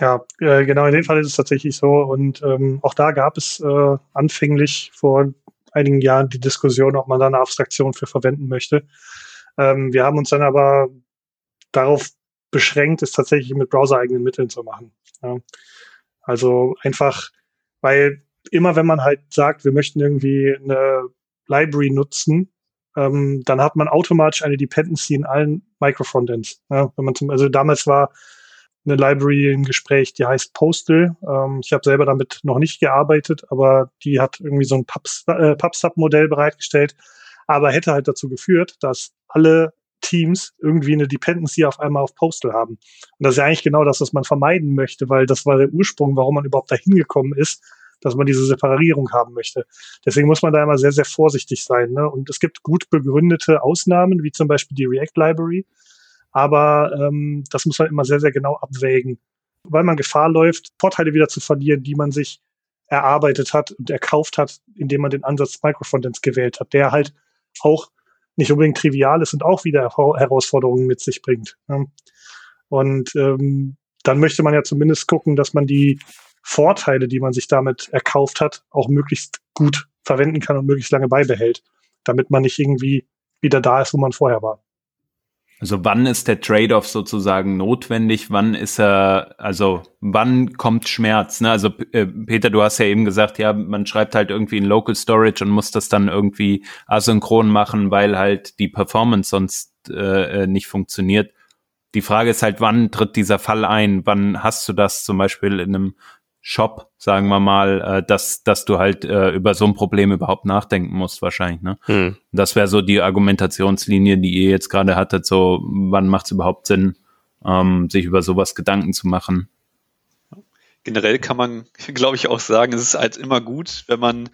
ja äh, genau, in dem Fall ist es tatsächlich so. Und ähm, auch da gab es äh, anfänglich vor einigen Jahren die Diskussion, ob man da eine Abstraktion für verwenden möchte. Ähm, wir haben uns dann aber darauf beschränkt, es tatsächlich mit browsereigenen Mitteln zu machen. Ja. Also einfach, weil immer wenn man halt sagt, wir möchten irgendwie eine Library nutzen, ähm, dann hat man automatisch eine Dependency in allen Microfrontends. Ja, wenn man zum, also damals war eine Library im Gespräch, die heißt Postal. Ähm, ich habe selber damit noch nicht gearbeitet, aber die hat irgendwie so ein PubSub-Modell äh, bereitgestellt, aber hätte halt dazu geführt, dass alle Teams irgendwie eine Dependency auf einmal auf Postal haben. Und das ist ja eigentlich genau das, was man vermeiden möchte, weil das war der Ursprung, warum man überhaupt dahin gekommen ist, dass man diese Separierung haben möchte. Deswegen muss man da immer sehr, sehr vorsichtig sein. Ne? Und es gibt gut begründete Ausnahmen, wie zum Beispiel die React Library. Aber ähm, das muss man immer sehr, sehr genau abwägen, weil man Gefahr läuft, Vorteile wieder zu verlieren, die man sich erarbeitet hat und erkauft hat, indem man den Ansatz Microfrontends gewählt hat, der halt auch nicht unbedingt trivial ist und auch wieder Herausforderungen mit sich bringt. Ne? Und ähm, dann möchte man ja zumindest gucken, dass man die Vorteile, die man sich damit erkauft hat, auch möglichst gut verwenden kann und möglichst lange beibehält, damit man nicht irgendwie wieder da ist, wo man vorher war. Also wann ist der Trade-off sozusagen notwendig? Wann ist er, also wann kommt Schmerz? Ne? Also äh, Peter, du hast ja eben gesagt, ja, man schreibt halt irgendwie in Local Storage und muss das dann irgendwie asynchron machen, weil halt die Performance sonst äh, äh nicht funktioniert. Die Frage ist halt, wann tritt dieser Fall ein? Wann hast du das zum Beispiel in einem Shop, sagen wir mal, äh, dass, dass du halt äh, über so ein Problem überhaupt nachdenken musst, wahrscheinlich. Ne? Hm. Das wäre so die Argumentationslinie, die ihr jetzt gerade hattet, so wann macht es überhaupt Sinn, ähm, sich über sowas Gedanken zu machen. Generell kann man, [laughs] glaube ich, auch sagen, es ist halt immer gut, wenn man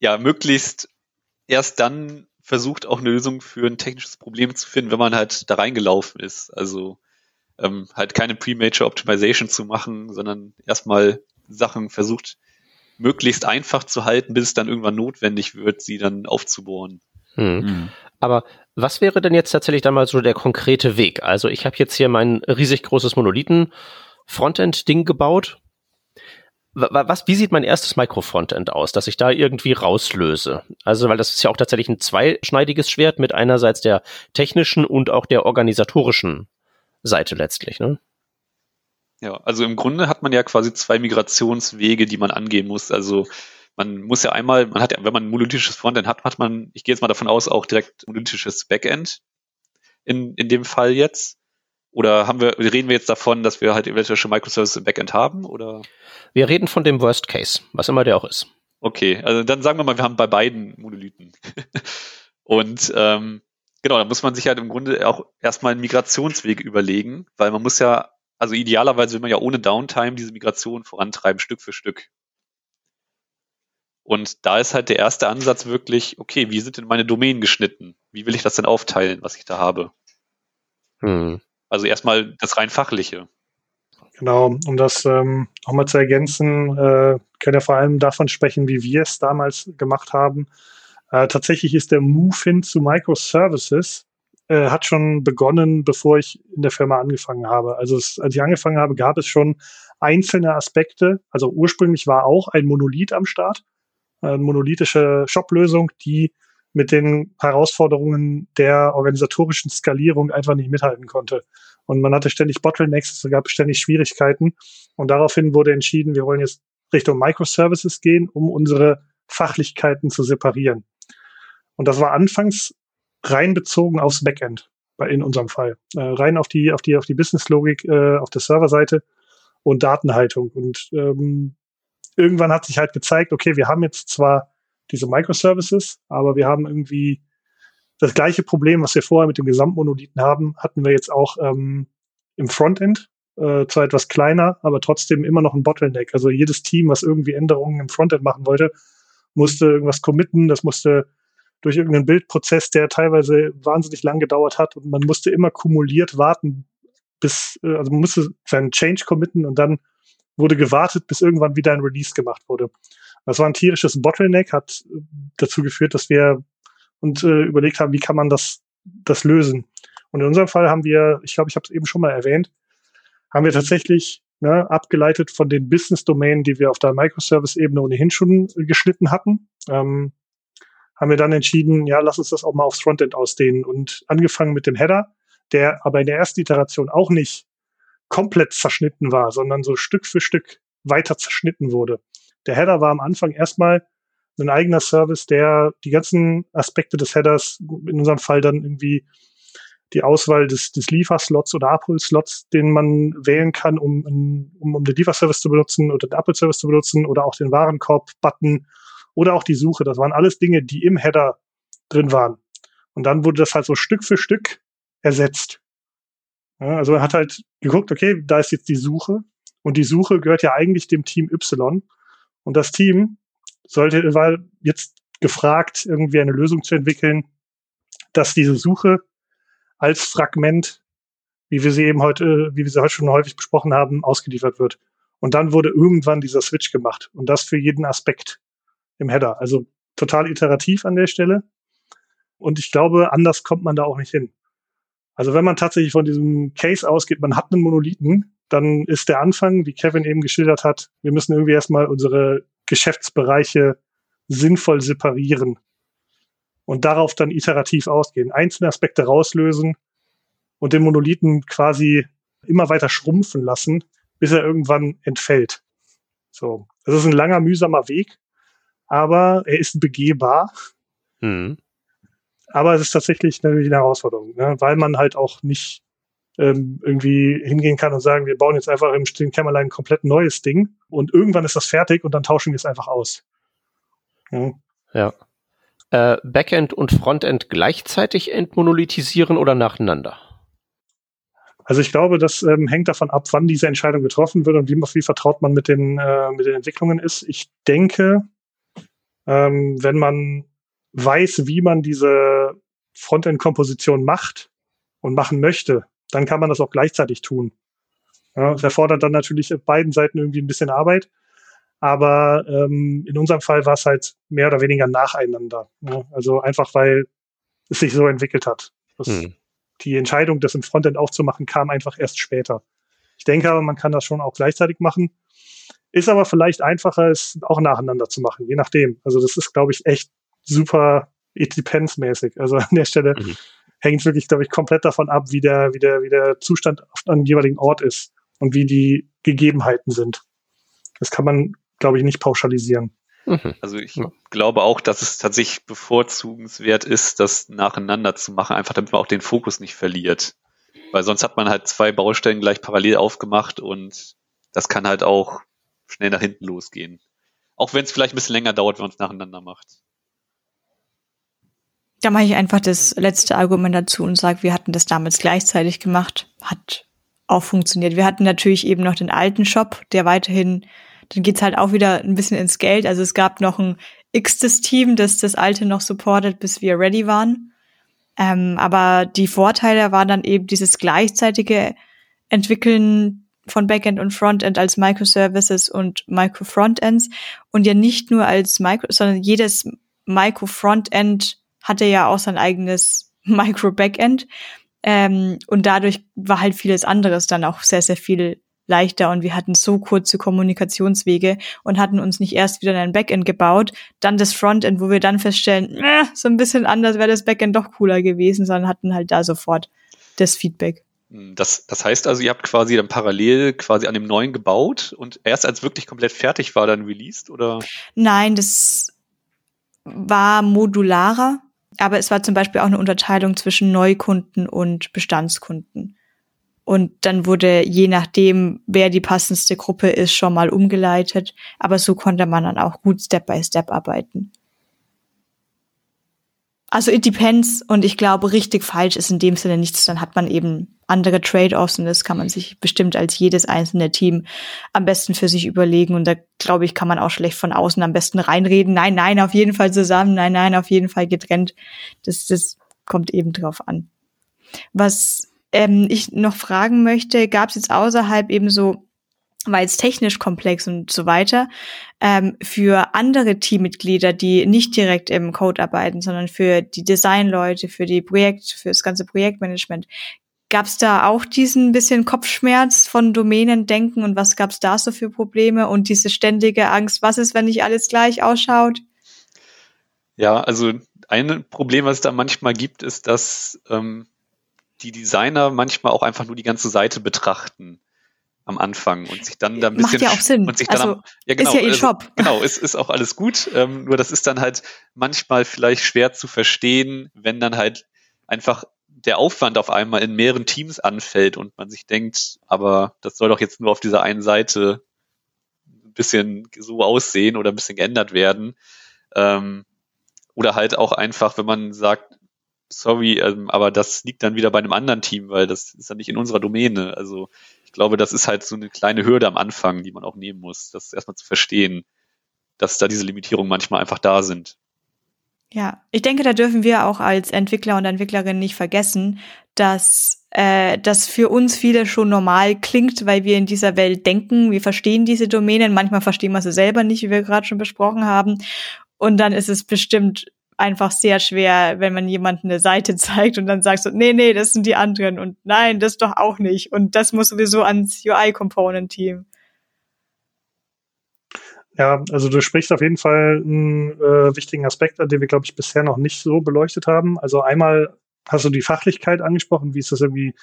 ja möglichst erst dann versucht, auch eine Lösung für ein technisches Problem zu finden, wenn man halt da reingelaufen ist. Also ähm, halt keine Pre-Major Optimization zu machen, sondern erstmal Sachen versucht, möglichst einfach zu halten, bis es dann irgendwann notwendig wird, sie dann aufzubohren. Hm. Hm. Aber was wäre denn jetzt tatsächlich dann mal so der konkrete Weg? Also ich habe jetzt hier mein riesig großes Monolithen-Frontend-Ding gebaut. Was, wie sieht mein erstes Micro-Frontend aus, dass ich da irgendwie rauslöse? Also, weil das ist ja auch tatsächlich ein zweischneidiges Schwert mit einerseits der technischen und auch der organisatorischen Seite letztlich. Ne? Ja, also im Grunde hat man ja quasi zwei Migrationswege, die man angehen muss. Also man muss ja einmal, man hat ja, wenn man ein monolithisches Frontend hat, hat man, ich gehe jetzt mal davon aus, auch direkt monolithisches Backend in, in dem Fall jetzt. Oder haben wir, reden wir jetzt davon, dass wir halt eventuell schon Microservices im Backend haben? Oder? Wir reden von dem Worst Case, was immer der auch ist. Okay, also dann sagen wir mal, wir haben bei beiden Monolithen. [laughs] Und ähm, genau, da muss man sich halt im Grunde auch erstmal einen Migrationsweg überlegen, weil man muss ja, also idealerweise will man ja ohne Downtime diese Migration vorantreiben, Stück für Stück. Und da ist halt der erste Ansatz wirklich, okay, wie sind denn meine Domänen geschnitten? Wie will ich das denn aufteilen, was ich da habe? Hm. Also erstmal das rein fachliche. Genau, um das ähm, nochmal zu ergänzen, äh, können wir vor allem davon sprechen, wie wir es damals gemacht haben. Äh, tatsächlich ist der Move hin zu Microservices äh, hat schon begonnen, bevor ich in der Firma angefangen habe. Also es, als ich angefangen habe, gab es schon einzelne Aspekte. Also ursprünglich war auch ein Monolith am Start, eine äh, monolithische Shop-Lösung, die mit den Herausforderungen der organisatorischen Skalierung einfach nicht mithalten konnte. Und man hatte ständig Bottlenecks, es gab ständig Schwierigkeiten. Und daraufhin wurde entschieden, wir wollen jetzt Richtung Microservices gehen, um unsere Fachlichkeiten zu separieren. Und das war anfangs rein bezogen aufs Backend, in unserem Fall. Äh, rein auf die, auf die, auf die Business-Logik äh, auf der Serverseite und Datenhaltung. Und ähm, irgendwann hat sich halt gezeigt, okay, wir haben jetzt zwar diese Microservices, aber wir haben irgendwie das gleiche Problem, was wir vorher mit dem Gesamtmonolithen haben, hatten wir jetzt auch ähm, im Frontend. Äh, zwar etwas kleiner, aber trotzdem immer noch ein Bottleneck. Also jedes Team, was irgendwie Änderungen im Frontend machen wollte, musste irgendwas committen, das musste durch irgendeinen Bildprozess, der teilweise wahnsinnig lang gedauert hat und man musste immer kumuliert warten, bis, äh, also man musste seinen Change committen und dann wurde gewartet, bis irgendwann wieder ein Release gemacht wurde. Das war ein tierisches Bottleneck, hat äh, dazu geführt, dass wir uns äh, überlegt haben, wie kann man das, das lösen. Und in unserem Fall haben wir, ich glaube, ich habe es eben schon mal erwähnt, haben wir tatsächlich ne, abgeleitet von den Business-Domänen, die wir auf der Microservice-Ebene ohnehin schon geschnitten hatten, ähm, haben wir dann entschieden, ja, lass uns das auch mal aufs Frontend ausdehnen und angefangen mit dem Header, der aber in der ersten Iteration auch nicht komplett zerschnitten war, sondern so Stück für Stück weiter zerschnitten wurde. Der Header war am Anfang erstmal ein eigener Service, der die ganzen Aspekte des Headers, in unserem Fall dann irgendwie die Auswahl des, des Lieferslots oder Abholslots, den man wählen kann, um, um, um den Lieferservice zu benutzen oder den Abholservice zu benutzen oder auch den Warenkorb-Button oder auch die Suche. Das waren alles Dinge, die im Header drin waren. Und dann wurde das halt so Stück für Stück ersetzt. Ja, also man hat halt geguckt, okay, da ist jetzt die Suche und die Suche gehört ja eigentlich dem Team Y und das Team sollte, war jetzt gefragt, irgendwie eine Lösung zu entwickeln, dass diese Suche als Fragment, wie wir sie eben heute, wie wir sie heute schon häufig besprochen haben, ausgeliefert wird. Und dann wurde irgendwann dieser Switch gemacht und das für jeden Aspekt im Header. Also total iterativ an der Stelle. Und ich glaube, anders kommt man da auch nicht hin. Also wenn man tatsächlich von diesem Case ausgeht, man hat einen Monolithen, dann ist der Anfang, wie Kevin eben geschildert hat, wir müssen irgendwie erstmal unsere Geschäftsbereiche sinnvoll separieren und darauf dann iterativ ausgehen, einzelne Aspekte rauslösen und den Monolithen quasi immer weiter schrumpfen lassen, bis er irgendwann entfällt. So, das ist ein langer, mühsamer Weg, aber er ist begehbar. Mhm. Aber es ist tatsächlich natürlich eine Herausforderung, ne? weil man halt auch nicht ähm, irgendwie hingehen kann und sagen, wir bauen jetzt einfach im stillen Kämmerlein ein komplett neues Ding und irgendwann ist das fertig und dann tauschen wir es einfach aus. Ja. ja. Äh, Backend und Frontend gleichzeitig entmonolithisieren oder nacheinander? Also ich glaube, das ähm, hängt davon ab, wann diese Entscheidung getroffen wird und wie, wie vertraut man mit den, äh, mit den Entwicklungen ist. Ich denke, ähm, wenn man weiß, wie man diese Frontend-Komposition macht und machen möchte, dann kann man das auch gleichzeitig tun. Ja, das erfordert dann natürlich beiden Seiten irgendwie ein bisschen Arbeit. Aber ähm, in unserem Fall war es halt mehr oder weniger nacheinander. Ja, also einfach, weil es sich so entwickelt hat. Hm. Die Entscheidung, das im Frontend aufzumachen, kam einfach erst später. Ich denke aber, man kann das schon auch gleichzeitig machen. Ist aber vielleicht einfacher, es auch nacheinander zu machen, je nachdem. Also das ist, glaube ich, echt super it depends mäßig. Also an der Stelle mhm hängt wirklich, glaube ich, komplett davon ab, wie der, wie der, wie der Zustand auf einem jeweiligen Ort ist und wie die Gegebenheiten sind. Das kann man, glaube ich, nicht pauschalisieren. Mhm. Also ich ja. glaube auch, dass es tatsächlich bevorzugenswert ist, das nacheinander zu machen, einfach damit man auch den Fokus nicht verliert. Weil sonst hat man halt zwei Baustellen gleich parallel aufgemacht und das kann halt auch schnell nach hinten losgehen. Auch wenn es vielleicht ein bisschen länger dauert, wenn man es nacheinander macht. Da mache ich einfach das letzte Argument dazu und sage, wir hatten das damals gleichzeitig gemacht. Hat auch funktioniert. Wir hatten natürlich eben noch den alten Shop, der weiterhin, dann geht's halt auch wieder ein bisschen ins Geld. Also es gab noch ein x-tes Team, das das alte noch supportet, bis wir ready waren. Ähm, aber die Vorteile waren dann eben dieses gleichzeitige Entwickeln von Backend und Frontend als Microservices und Micro-Frontends und ja nicht nur als Micro, sondern jedes Micro-Frontend hatte ja auch sein eigenes [laughs] Micro-Backend. Ähm, und dadurch war halt vieles anderes dann auch sehr, sehr viel leichter und wir hatten so kurze Kommunikationswege und hatten uns nicht erst wieder ein Backend gebaut, dann das Frontend, wo wir dann feststellen, äh, so ein bisschen anders wäre das Backend doch cooler gewesen, sondern hatten halt da sofort das Feedback. Hm, das, das heißt also, ihr habt quasi dann parallel quasi an dem neuen gebaut und erst als wirklich komplett fertig war, dann released, oder? Nein, das war modularer, aber es war zum Beispiel auch eine Unterteilung zwischen Neukunden und Bestandskunden. Und dann wurde je nachdem, wer die passendste Gruppe ist, schon mal umgeleitet. Aber so konnte man dann auch gut Step by Step arbeiten. Also it depends und ich glaube, richtig falsch ist in dem Sinne nichts. Dann hat man eben andere Trade-offs und das kann man sich bestimmt als jedes einzelne Team am besten für sich überlegen. Und da glaube ich, kann man auch schlecht von außen am besten reinreden. Nein, nein, auf jeden Fall zusammen. Nein, nein, auf jeden Fall getrennt. Das, das kommt eben drauf an. Was ähm, ich noch fragen möchte, gab es jetzt außerhalb eben so weil es technisch komplex und so weiter, ähm, für andere Teammitglieder, die nicht direkt im Code arbeiten, sondern für die Designleute, für die Projekt, für das ganze Projektmanagement. Gab es da auch diesen bisschen Kopfschmerz von Domänendenken und was gab es da so für Probleme und diese ständige Angst, was ist, wenn nicht alles gleich ausschaut? Ja, also ein Problem, was es da manchmal gibt, ist, dass ähm, die Designer manchmal auch einfach nur die ganze Seite betrachten am Anfang und sich dann da ein bisschen Macht ja auch Sinn. und sich dann also, am, ja genau, ist ja ihr also, Shop. genau, ist, ist auch alles gut. Ähm, nur das ist dann halt manchmal vielleicht schwer zu verstehen, wenn dann halt einfach der Aufwand auf einmal in mehreren Teams anfällt und man sich denkt, aber das soll doch jetzt nur auf dieser einen Seite ein bisschen so aussehen oder ein bisschen geändert werden. Ähm, oder halt auch einfach, wenn man sagt, sorry, ähm, aber das liegt dann wieder bei einem anderen Team, weil das ist dann nicht in unserer Domäne. Also ich glaube, das ist halt so eine kleine Hürde am Anfang, die man auch nehmen muss, das erstmal zu verstehen, dass da diese Limitierungen manchmal einfach da sind. Ja, ich denke, da dürfen wir auch als Entwickler und Entwicklerinnen nicht vergessen, dass äh, das für uns viele schon normal klingt, weil wir in dieser Welt denken, wir verstehen diese Domänen, manchmal verstehen wir sie selber nicht, wie wir gerade schon besprochen haben. Und dann ist es bestimmt einfach sehr schwer, wenn man jemanden eine Seite [laughs] zeigt und dann sagst du, nee, nee, das sind die anderen und nein, das doch auch nicht und das muss sowieso ans UI-Component-Team. Ja, also du sprichst auf jeden Fall einen äh, wichtigen Aspekt an, den wir, glaube ich, bisher noch nicht so beleuchtet haben. Also einmal hast du die Fachlichkeit angesprochen, wie ist das irgendwie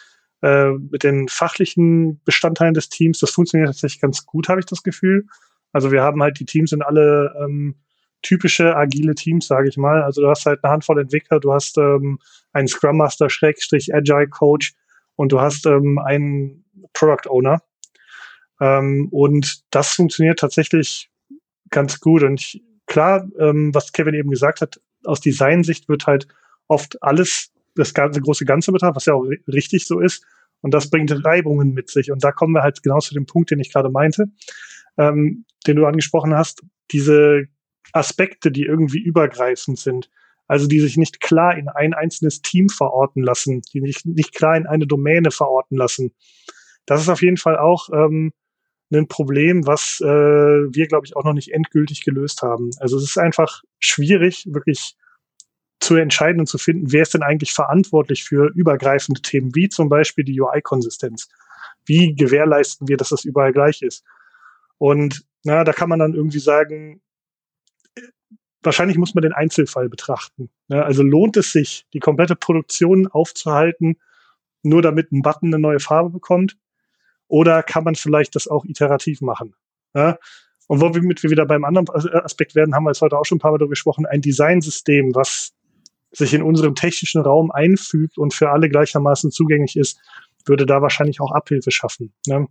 äh, mit den fachlichen Bestandteilen des Teams? Das funktioniert tatsächlich ganz gut, habe ich das Gefühl. Also wir haben halt, die Teams sind alle ähm, typische agile Teams, sage ich mal. Also du hast halt eine Handvoll Entwickler, du hast ähm, einen Scrum Master, Schrägstrich Agile Coach und du hast ähm, einen Product Owner. Ähm, und das funktioniert tatsächlich ganz gut. Und ich, klar, ähm, was Kevin eben gesagt hat, aus Designsicht wird halt oft alles, das ganze große Ganze betrachtet, was ja auch richtig so ist. Und das bringt Reibungen mit sich. Und da kommen wir halt genau zu dem Punkt, den ich gerade meinte, ähm, den du angesprochen hast. Diese Aspekte, die irgendwie übergreifend sind. Also die sich nicht klar in ein einzelnes Team verorten lassen, die nicht, nicht klar in eine Domäne verorten lassen. Das ist auf jeden Fall auch ähm, ein Problem, was äh, wir, glaube ich, auch noch nicht endgültig gelöst haben. Also es ist einfach schwierig, wirklich zu entscheiden und zu finden, wer ist denn eigentlich verantwortlich für übergreifende Themen, wie zum Beispiel die UI-Konsistenz. Wie gewährleisten wir, dass das überall gleich ist? Und na, da kann man dann irgendwie sagen, wahrscheinlich muss man den Einzelfall betrachten. Ja, also lohnt es sich, die komplette Produktion aufzuhalten, nur damit ein Button eine neue Farbe bekommt? Oder kann man vielleicht das auch iterativ machen? Ja, Und womit wir wieder beim anderen Aspekt werden, haben wir jetzt heute auch schon ein paar Mal darüber gesprochen, ein Designsystem, was sich in unserem technischen Raum einfügt und für alle gleichermaßen zugänglich ist, würde da wahrscheinlich auch Abhilfe schaffen. Ne?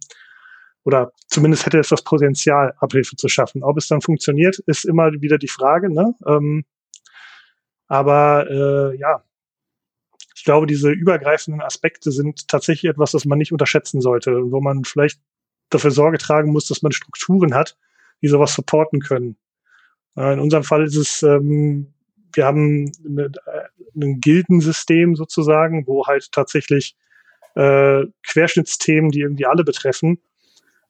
Oder zumindest hätte es das Potenzial, Abhilfe zu schaffen. Ob es dann funktioniert, ist immer wieder die Frage. Ne? Ähm, aber äh, ja, ich glaube, diese übergreifenden Aspekte sind tatsächlich etwas, das man nicht unterschätzen sollte, wo man vielleicht dafür Sorge tragen muss, dass man Strukturen hat, die sowas supporten können. Äh, in unserem Fall ist es, ähm, wir haben eine, ein Gildensystem sozusagen, wo halt tatsächlich äh, Querschnittsthemen, die irgendwie alle betreffen,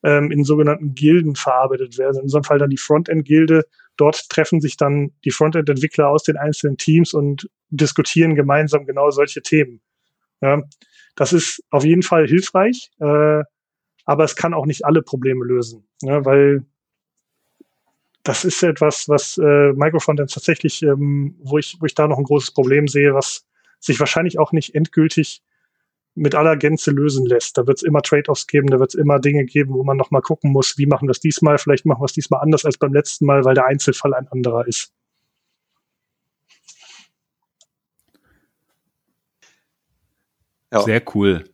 ähm, in sogenannten Gilden verarbeitet werden. In unserem Fall dann die Frontend-Gilde. Dort treffen sich dann die Frontend-Entwickler aus den einzelnen Teams und diskutieren gemeinsam genau solche Themen. Ja, das ist auf jeden Fall hilfreich, äh, aber es kann auch nicht alle Probleme lösen, ja, weil das ist etwas, was äh, Microfrontends tatsächlich, ähm, wo ich, wo ich da noch ein großes Problem sehe, was sich wahrscheinlich auch nicht endgültig mit aller Gänze lösen lässt. Da wird es immer Trade-offs geben, da wird es immer Dinge geben, wo man nochmal gucken muss, wie machen wir es diesmal, vielleicht machen wir es diesmal anders als beim letzten Mal, weil der Einzelfall ein anderer ist. Ja. Sehr cool.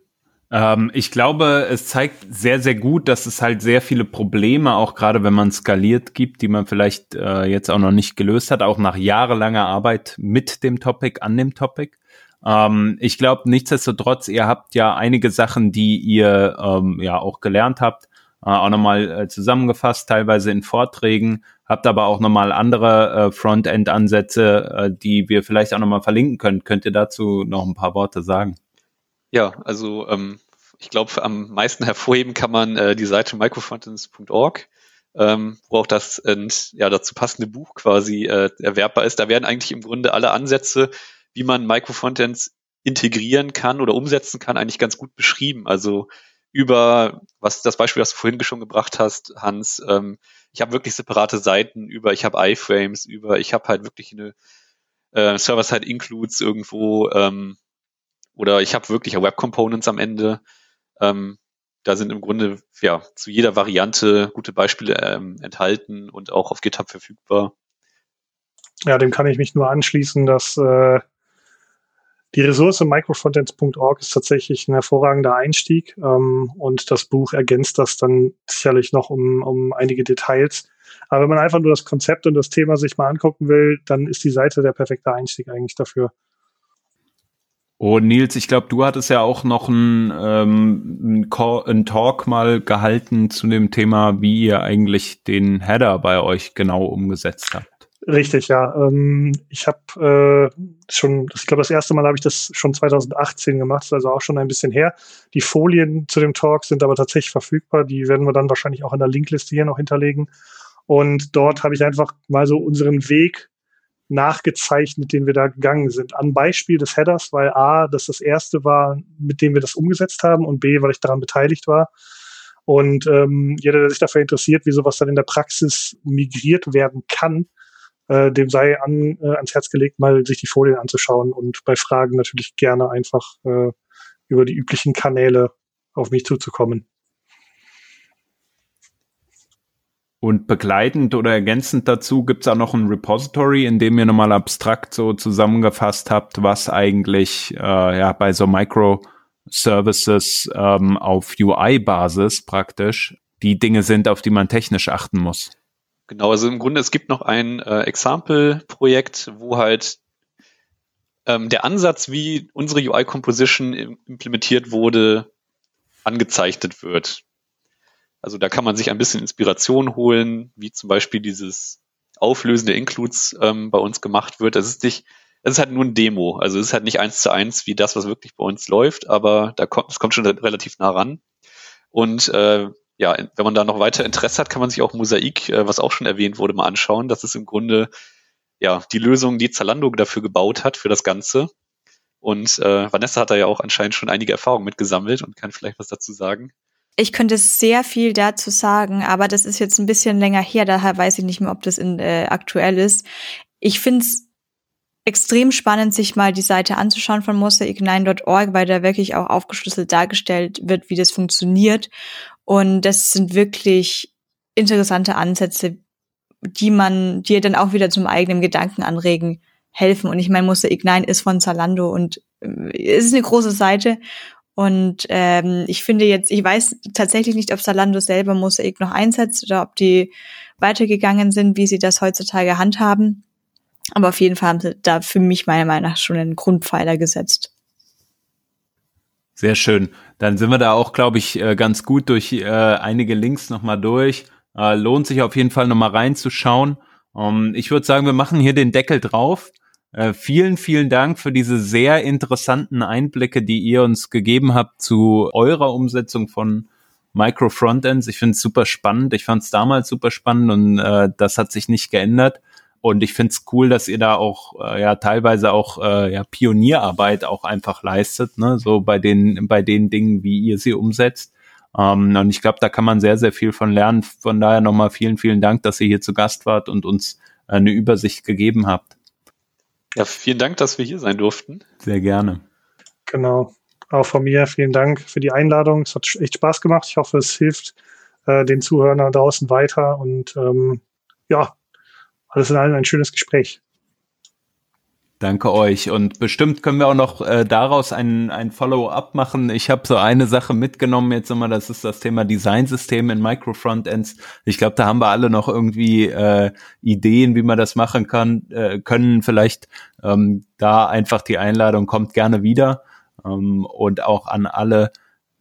Ähm, ich glaube, es zeigt sehr, sehr gut, dass es halt sehr viele Probleme, auch gerade wenn man skaliert gibt, die man vielleicht äh, jetzt auch noch nicht gelöst hat, auch nach jahrelanger Arbeit mit dem Topic, an dem Topic. Ähm, ich glaube, nichtsdestotrotz, ihr habt ja einige Sachen, die ihr ähm, ja auch gelernt habt, äh, auch nochmal äh, zusammengefasst, teilweise in Vorträgen, habt aber auch nochmal andere äh, Frontend-Ansätze, äh, die wir vielleicht auch nochmal verlinken können. Könnt ihr dazu noch ein paar Worte sagen? Ja, also ähm, ich glaube, am meisten [laughs] hervorheben kann man äh, die Seite microfrontends.org, ähm, wo auch das äh, ja, dazu passende Buch quasi äh, erwerbbar ist. Da werden eigentlich im Grunde alle Ansätze, wie man Microfrontends integrieren kann oder umsetzen kann, eigentlich ganz gut beschrieben. Also über, was das Beispiel, das du vorhin schon gebracht hast, Hans, ähm, ich habe wirklich separate Seiten über, ich habe iFrames, über, ich habe halt wirklich eine äh, Server-Side-Includes irgendwo ähm, oder ich habe wirklich Web-Components am Ende. Ähm, da sind im Grunde ja zu jeder Variante gute Beispiele ähm, enthalten und auch auf GitHub verfügbar. Ja, dem kann ich mich nur anschließen, dass äh, die Ressource microfrontends.org ist tatsächlich ein hervorragender Einstieg ähm, und das Buch ergänzt das dann sicherlich noch um, um einige Details. Aber wenn man einfach nur das Konzept und das Thema sich mal angucken will, dann ist die Seite der perfekte Einstieg eigentlich dafür. Und Nils, ich glaube, du hattest ja auch noch ein, ähm, ein Talk mal gehalten zu dem Thema, wie ihr eigentlich den Header bei euch genau umgesetzt habt. Richtig, ja. Ähm, ich habe äh, schon, ich glaube, das erste Mal habe ich das schon 2018 gemacht, also auch schon ein bisschen her. Die Folien zu dem Talk sind aber tatsächlich verfügbar. Die werden wir dann wahrscheinlich auch in der Linkliste hier noch hinterlegen. Und dort habe ich einfach mal so unseren Weg nachgezeichnet, den wir da gegangen sind. An Beispiel des Headers, weil A, das das erste war, mit dem wir das umgesetzt haben und B, weil ich daran beteiligt war. Und ähm, jeder, der sich dafür interessiert, wie sowas dann in der Praxis migriert werden kann, äh, dem sei an, äh, ans Herz gelegt, mal sich die Folien anzuschauen und bei Fragen natürlich gerne einfach äh, über die üblichen Kanäle auf mich zuzukommen. Und begleitend oder ergänzend dazu gibt's auch noch ein Repository, in dem ihr nochmal abstrakt so zusammengefasst habt, was eigentlich äh, ja bei so Microservices ähm, auf UI-Basis praktisch die Dinge sind, auf die man technisch achten muss. Genau, also im Grunde, es gibt noch ein äh, Example-Projekt, wo halt ähm, der Ansatz, wie unsere UI-Composition implementiert wurde, angezeichnet wird. Also da kann man sich ein bisschen Inspiration holen, wie zum Beispiel dieses Auflösen der Includes ähm, bei uns gemacht wird. Das ist nicht, es ist halt nur ein Demo. Also es ist halt nicht eins zu eins wie das, was wirklich bei uns läuft, aber da kommt, es kommt schon relativ nah ran. Und äh, ja, wenn man da noch weiter Interesse hat, kann man sich auch Mosaik, äh, was auch schon erwähnt wurde, mal anschauen. Das ist im Grunde ja die Lösung, die Zalando dafür gebaut hat für das Ganze. Und äh, Vanessa hat da ja auch anscheinend schon einige Erfahrungen mitgesammelt und kann vielleicht was dazu sagen. Ich könnte sehr viel dazu sagen, aber das ist jetzt ein bisschen länger her, daher weiß ich nicht mehr, ob das in, äh, aktuell ist. Ich finde es extrem spannend, sich mal die Seite anzuschauen von mosaik9.org, weil da wirklich auch aufgeschlüsselt dargestellt wird, wie das funktioniert. Und das sind wirklich interessante Ansätze, die man, die dann auch wieder zum eigenen Gedanken anregen helfen. Und ich meine, Mosaic 9 ist von Zalando und äh, ist eine große Seite. Und ähm, ich finde jetzt, ich weiß tatsächlich nicht, ob Zalando selber Mosaic noch einsetzt oder ob die weitergegangen sind, wie sie das heutzutage handhaben. Aber auf jeden Fall haben sie da für mich meiner Meinung nach schon einen Grundpfeiler gesetzt. Sehr schön. Dann sind wir da auch, glaube ich, äh, ganz gut durch äh, einige Links nochmal durch. Äh, lohnt sich auf jeden Fall nochmal reinzuschauen. Ähm, ich würde sagen, wir machen hier den Deckel drauf. Vielen, vielen Dank für diese sehr interessanten Einblicke, die ihr uns gegeben habt zu eurer Umsetzung von Micro Frontends. Ich finde es super spannend. Ich fand es damals super spannend und äh, das hat sich nicht geändert. Und ich finde es cool, dass ihr da auch äh, ja teilweise auch äh, ja, Pionierarbeit auch einfach leistet, ne? so bei den, bei den Dingen, wie ihr sie umsetzt. Ähm, und ich glaube, da kann man sehr, sehr viel von lernen. Von daher nochmal vielen, vielen Dank, dass ihr hier zu Gast wart und uns äh, eine Übersicht gegeben habt. Ja, vielen Dank, dass wir hier sein durften. Sehr gerne. Genau. Auch von mir vielen Dank für die Einladung. Es hat echt Spaß gemacht. Ich hoffe, es hilft äh, den Zuhörern da draußen weiter. Und ähm, ja, alles in allem ein schönes Gespräch. Danke euch. Und bestimmt können wir auch noch äh, daraus ein, ein Follow-up machen. Ich habe so eine Sache mitgenommen jetzt immer, das ist das Thema Designsystem in Micro-Frontends. Ich glaube, da haben wir alle noch irgendwie äh, Ideen, wie man das machen kann, äh, können. Vielleicht ähm, da einfach die Einladung kommt gerne wieder. Ähm, und auch an alle,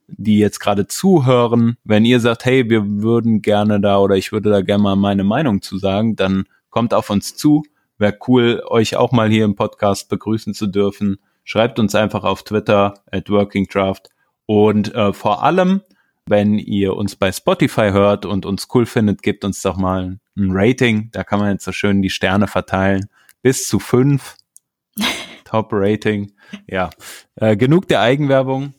die jetzt gerade zuhören, wenn ihr sagt, hey, wir würden gerne da oder ich würde da gerne mal meine Meinung zu sagen, dann kommt auf uns zu. Wäre cool, euch auch mal hier im Podcast begrüßen zu dürfen. Schreibt uns einfach auf Twitter at WorkingDraft. Und äh, vor allem, wenn ihr uns bei Spotify hört und uns cool findet, gebt uns doch mal ein Rating. Da kann man jetzt so schön die Sterne verteilen. Bis zu fünf. [laughs] Top-Rating. Ja, äh, genug der Eigenwerbung.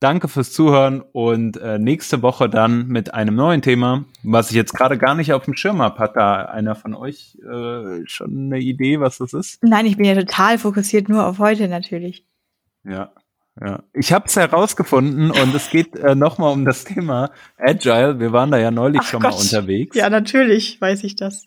Danke fürs Zuhören und äh, nächste Woche dann mit einem neuen Thema, was ich jetzt gerade gar nicht auf dem Schirm habe. Hat da einer von euch äh, schon eine Idee, was das ist? Nein, ich bin ja total fokussiert nur auf heute natürlich. Ja, ja. Ich habe es herausgefunden und es geht äh, nochmal um das Thema Agile. Wir waren da ja neulich Ach schon Gott. mal unterwegs. Ja, natürlich weiß ich das.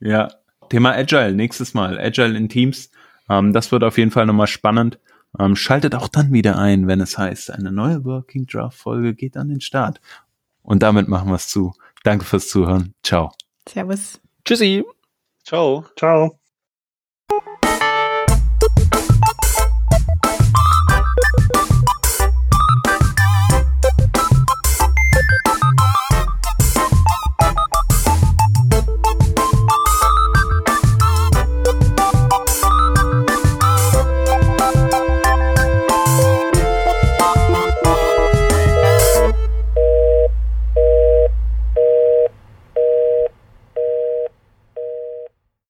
Ja, Thema Agile, nächstes Mal. Agile in Teams. Ähm, das wird auf jeden Fall nochmal spannend. Ähm, schaltet auch dann wieder ein, wenn es heißt, eine neue Working Draft Folge geht an den Start. Und damit machen wir es zu. Danke fürs Zuhören. Ciao. Servus. Tschüssi. Ciao. Ciao.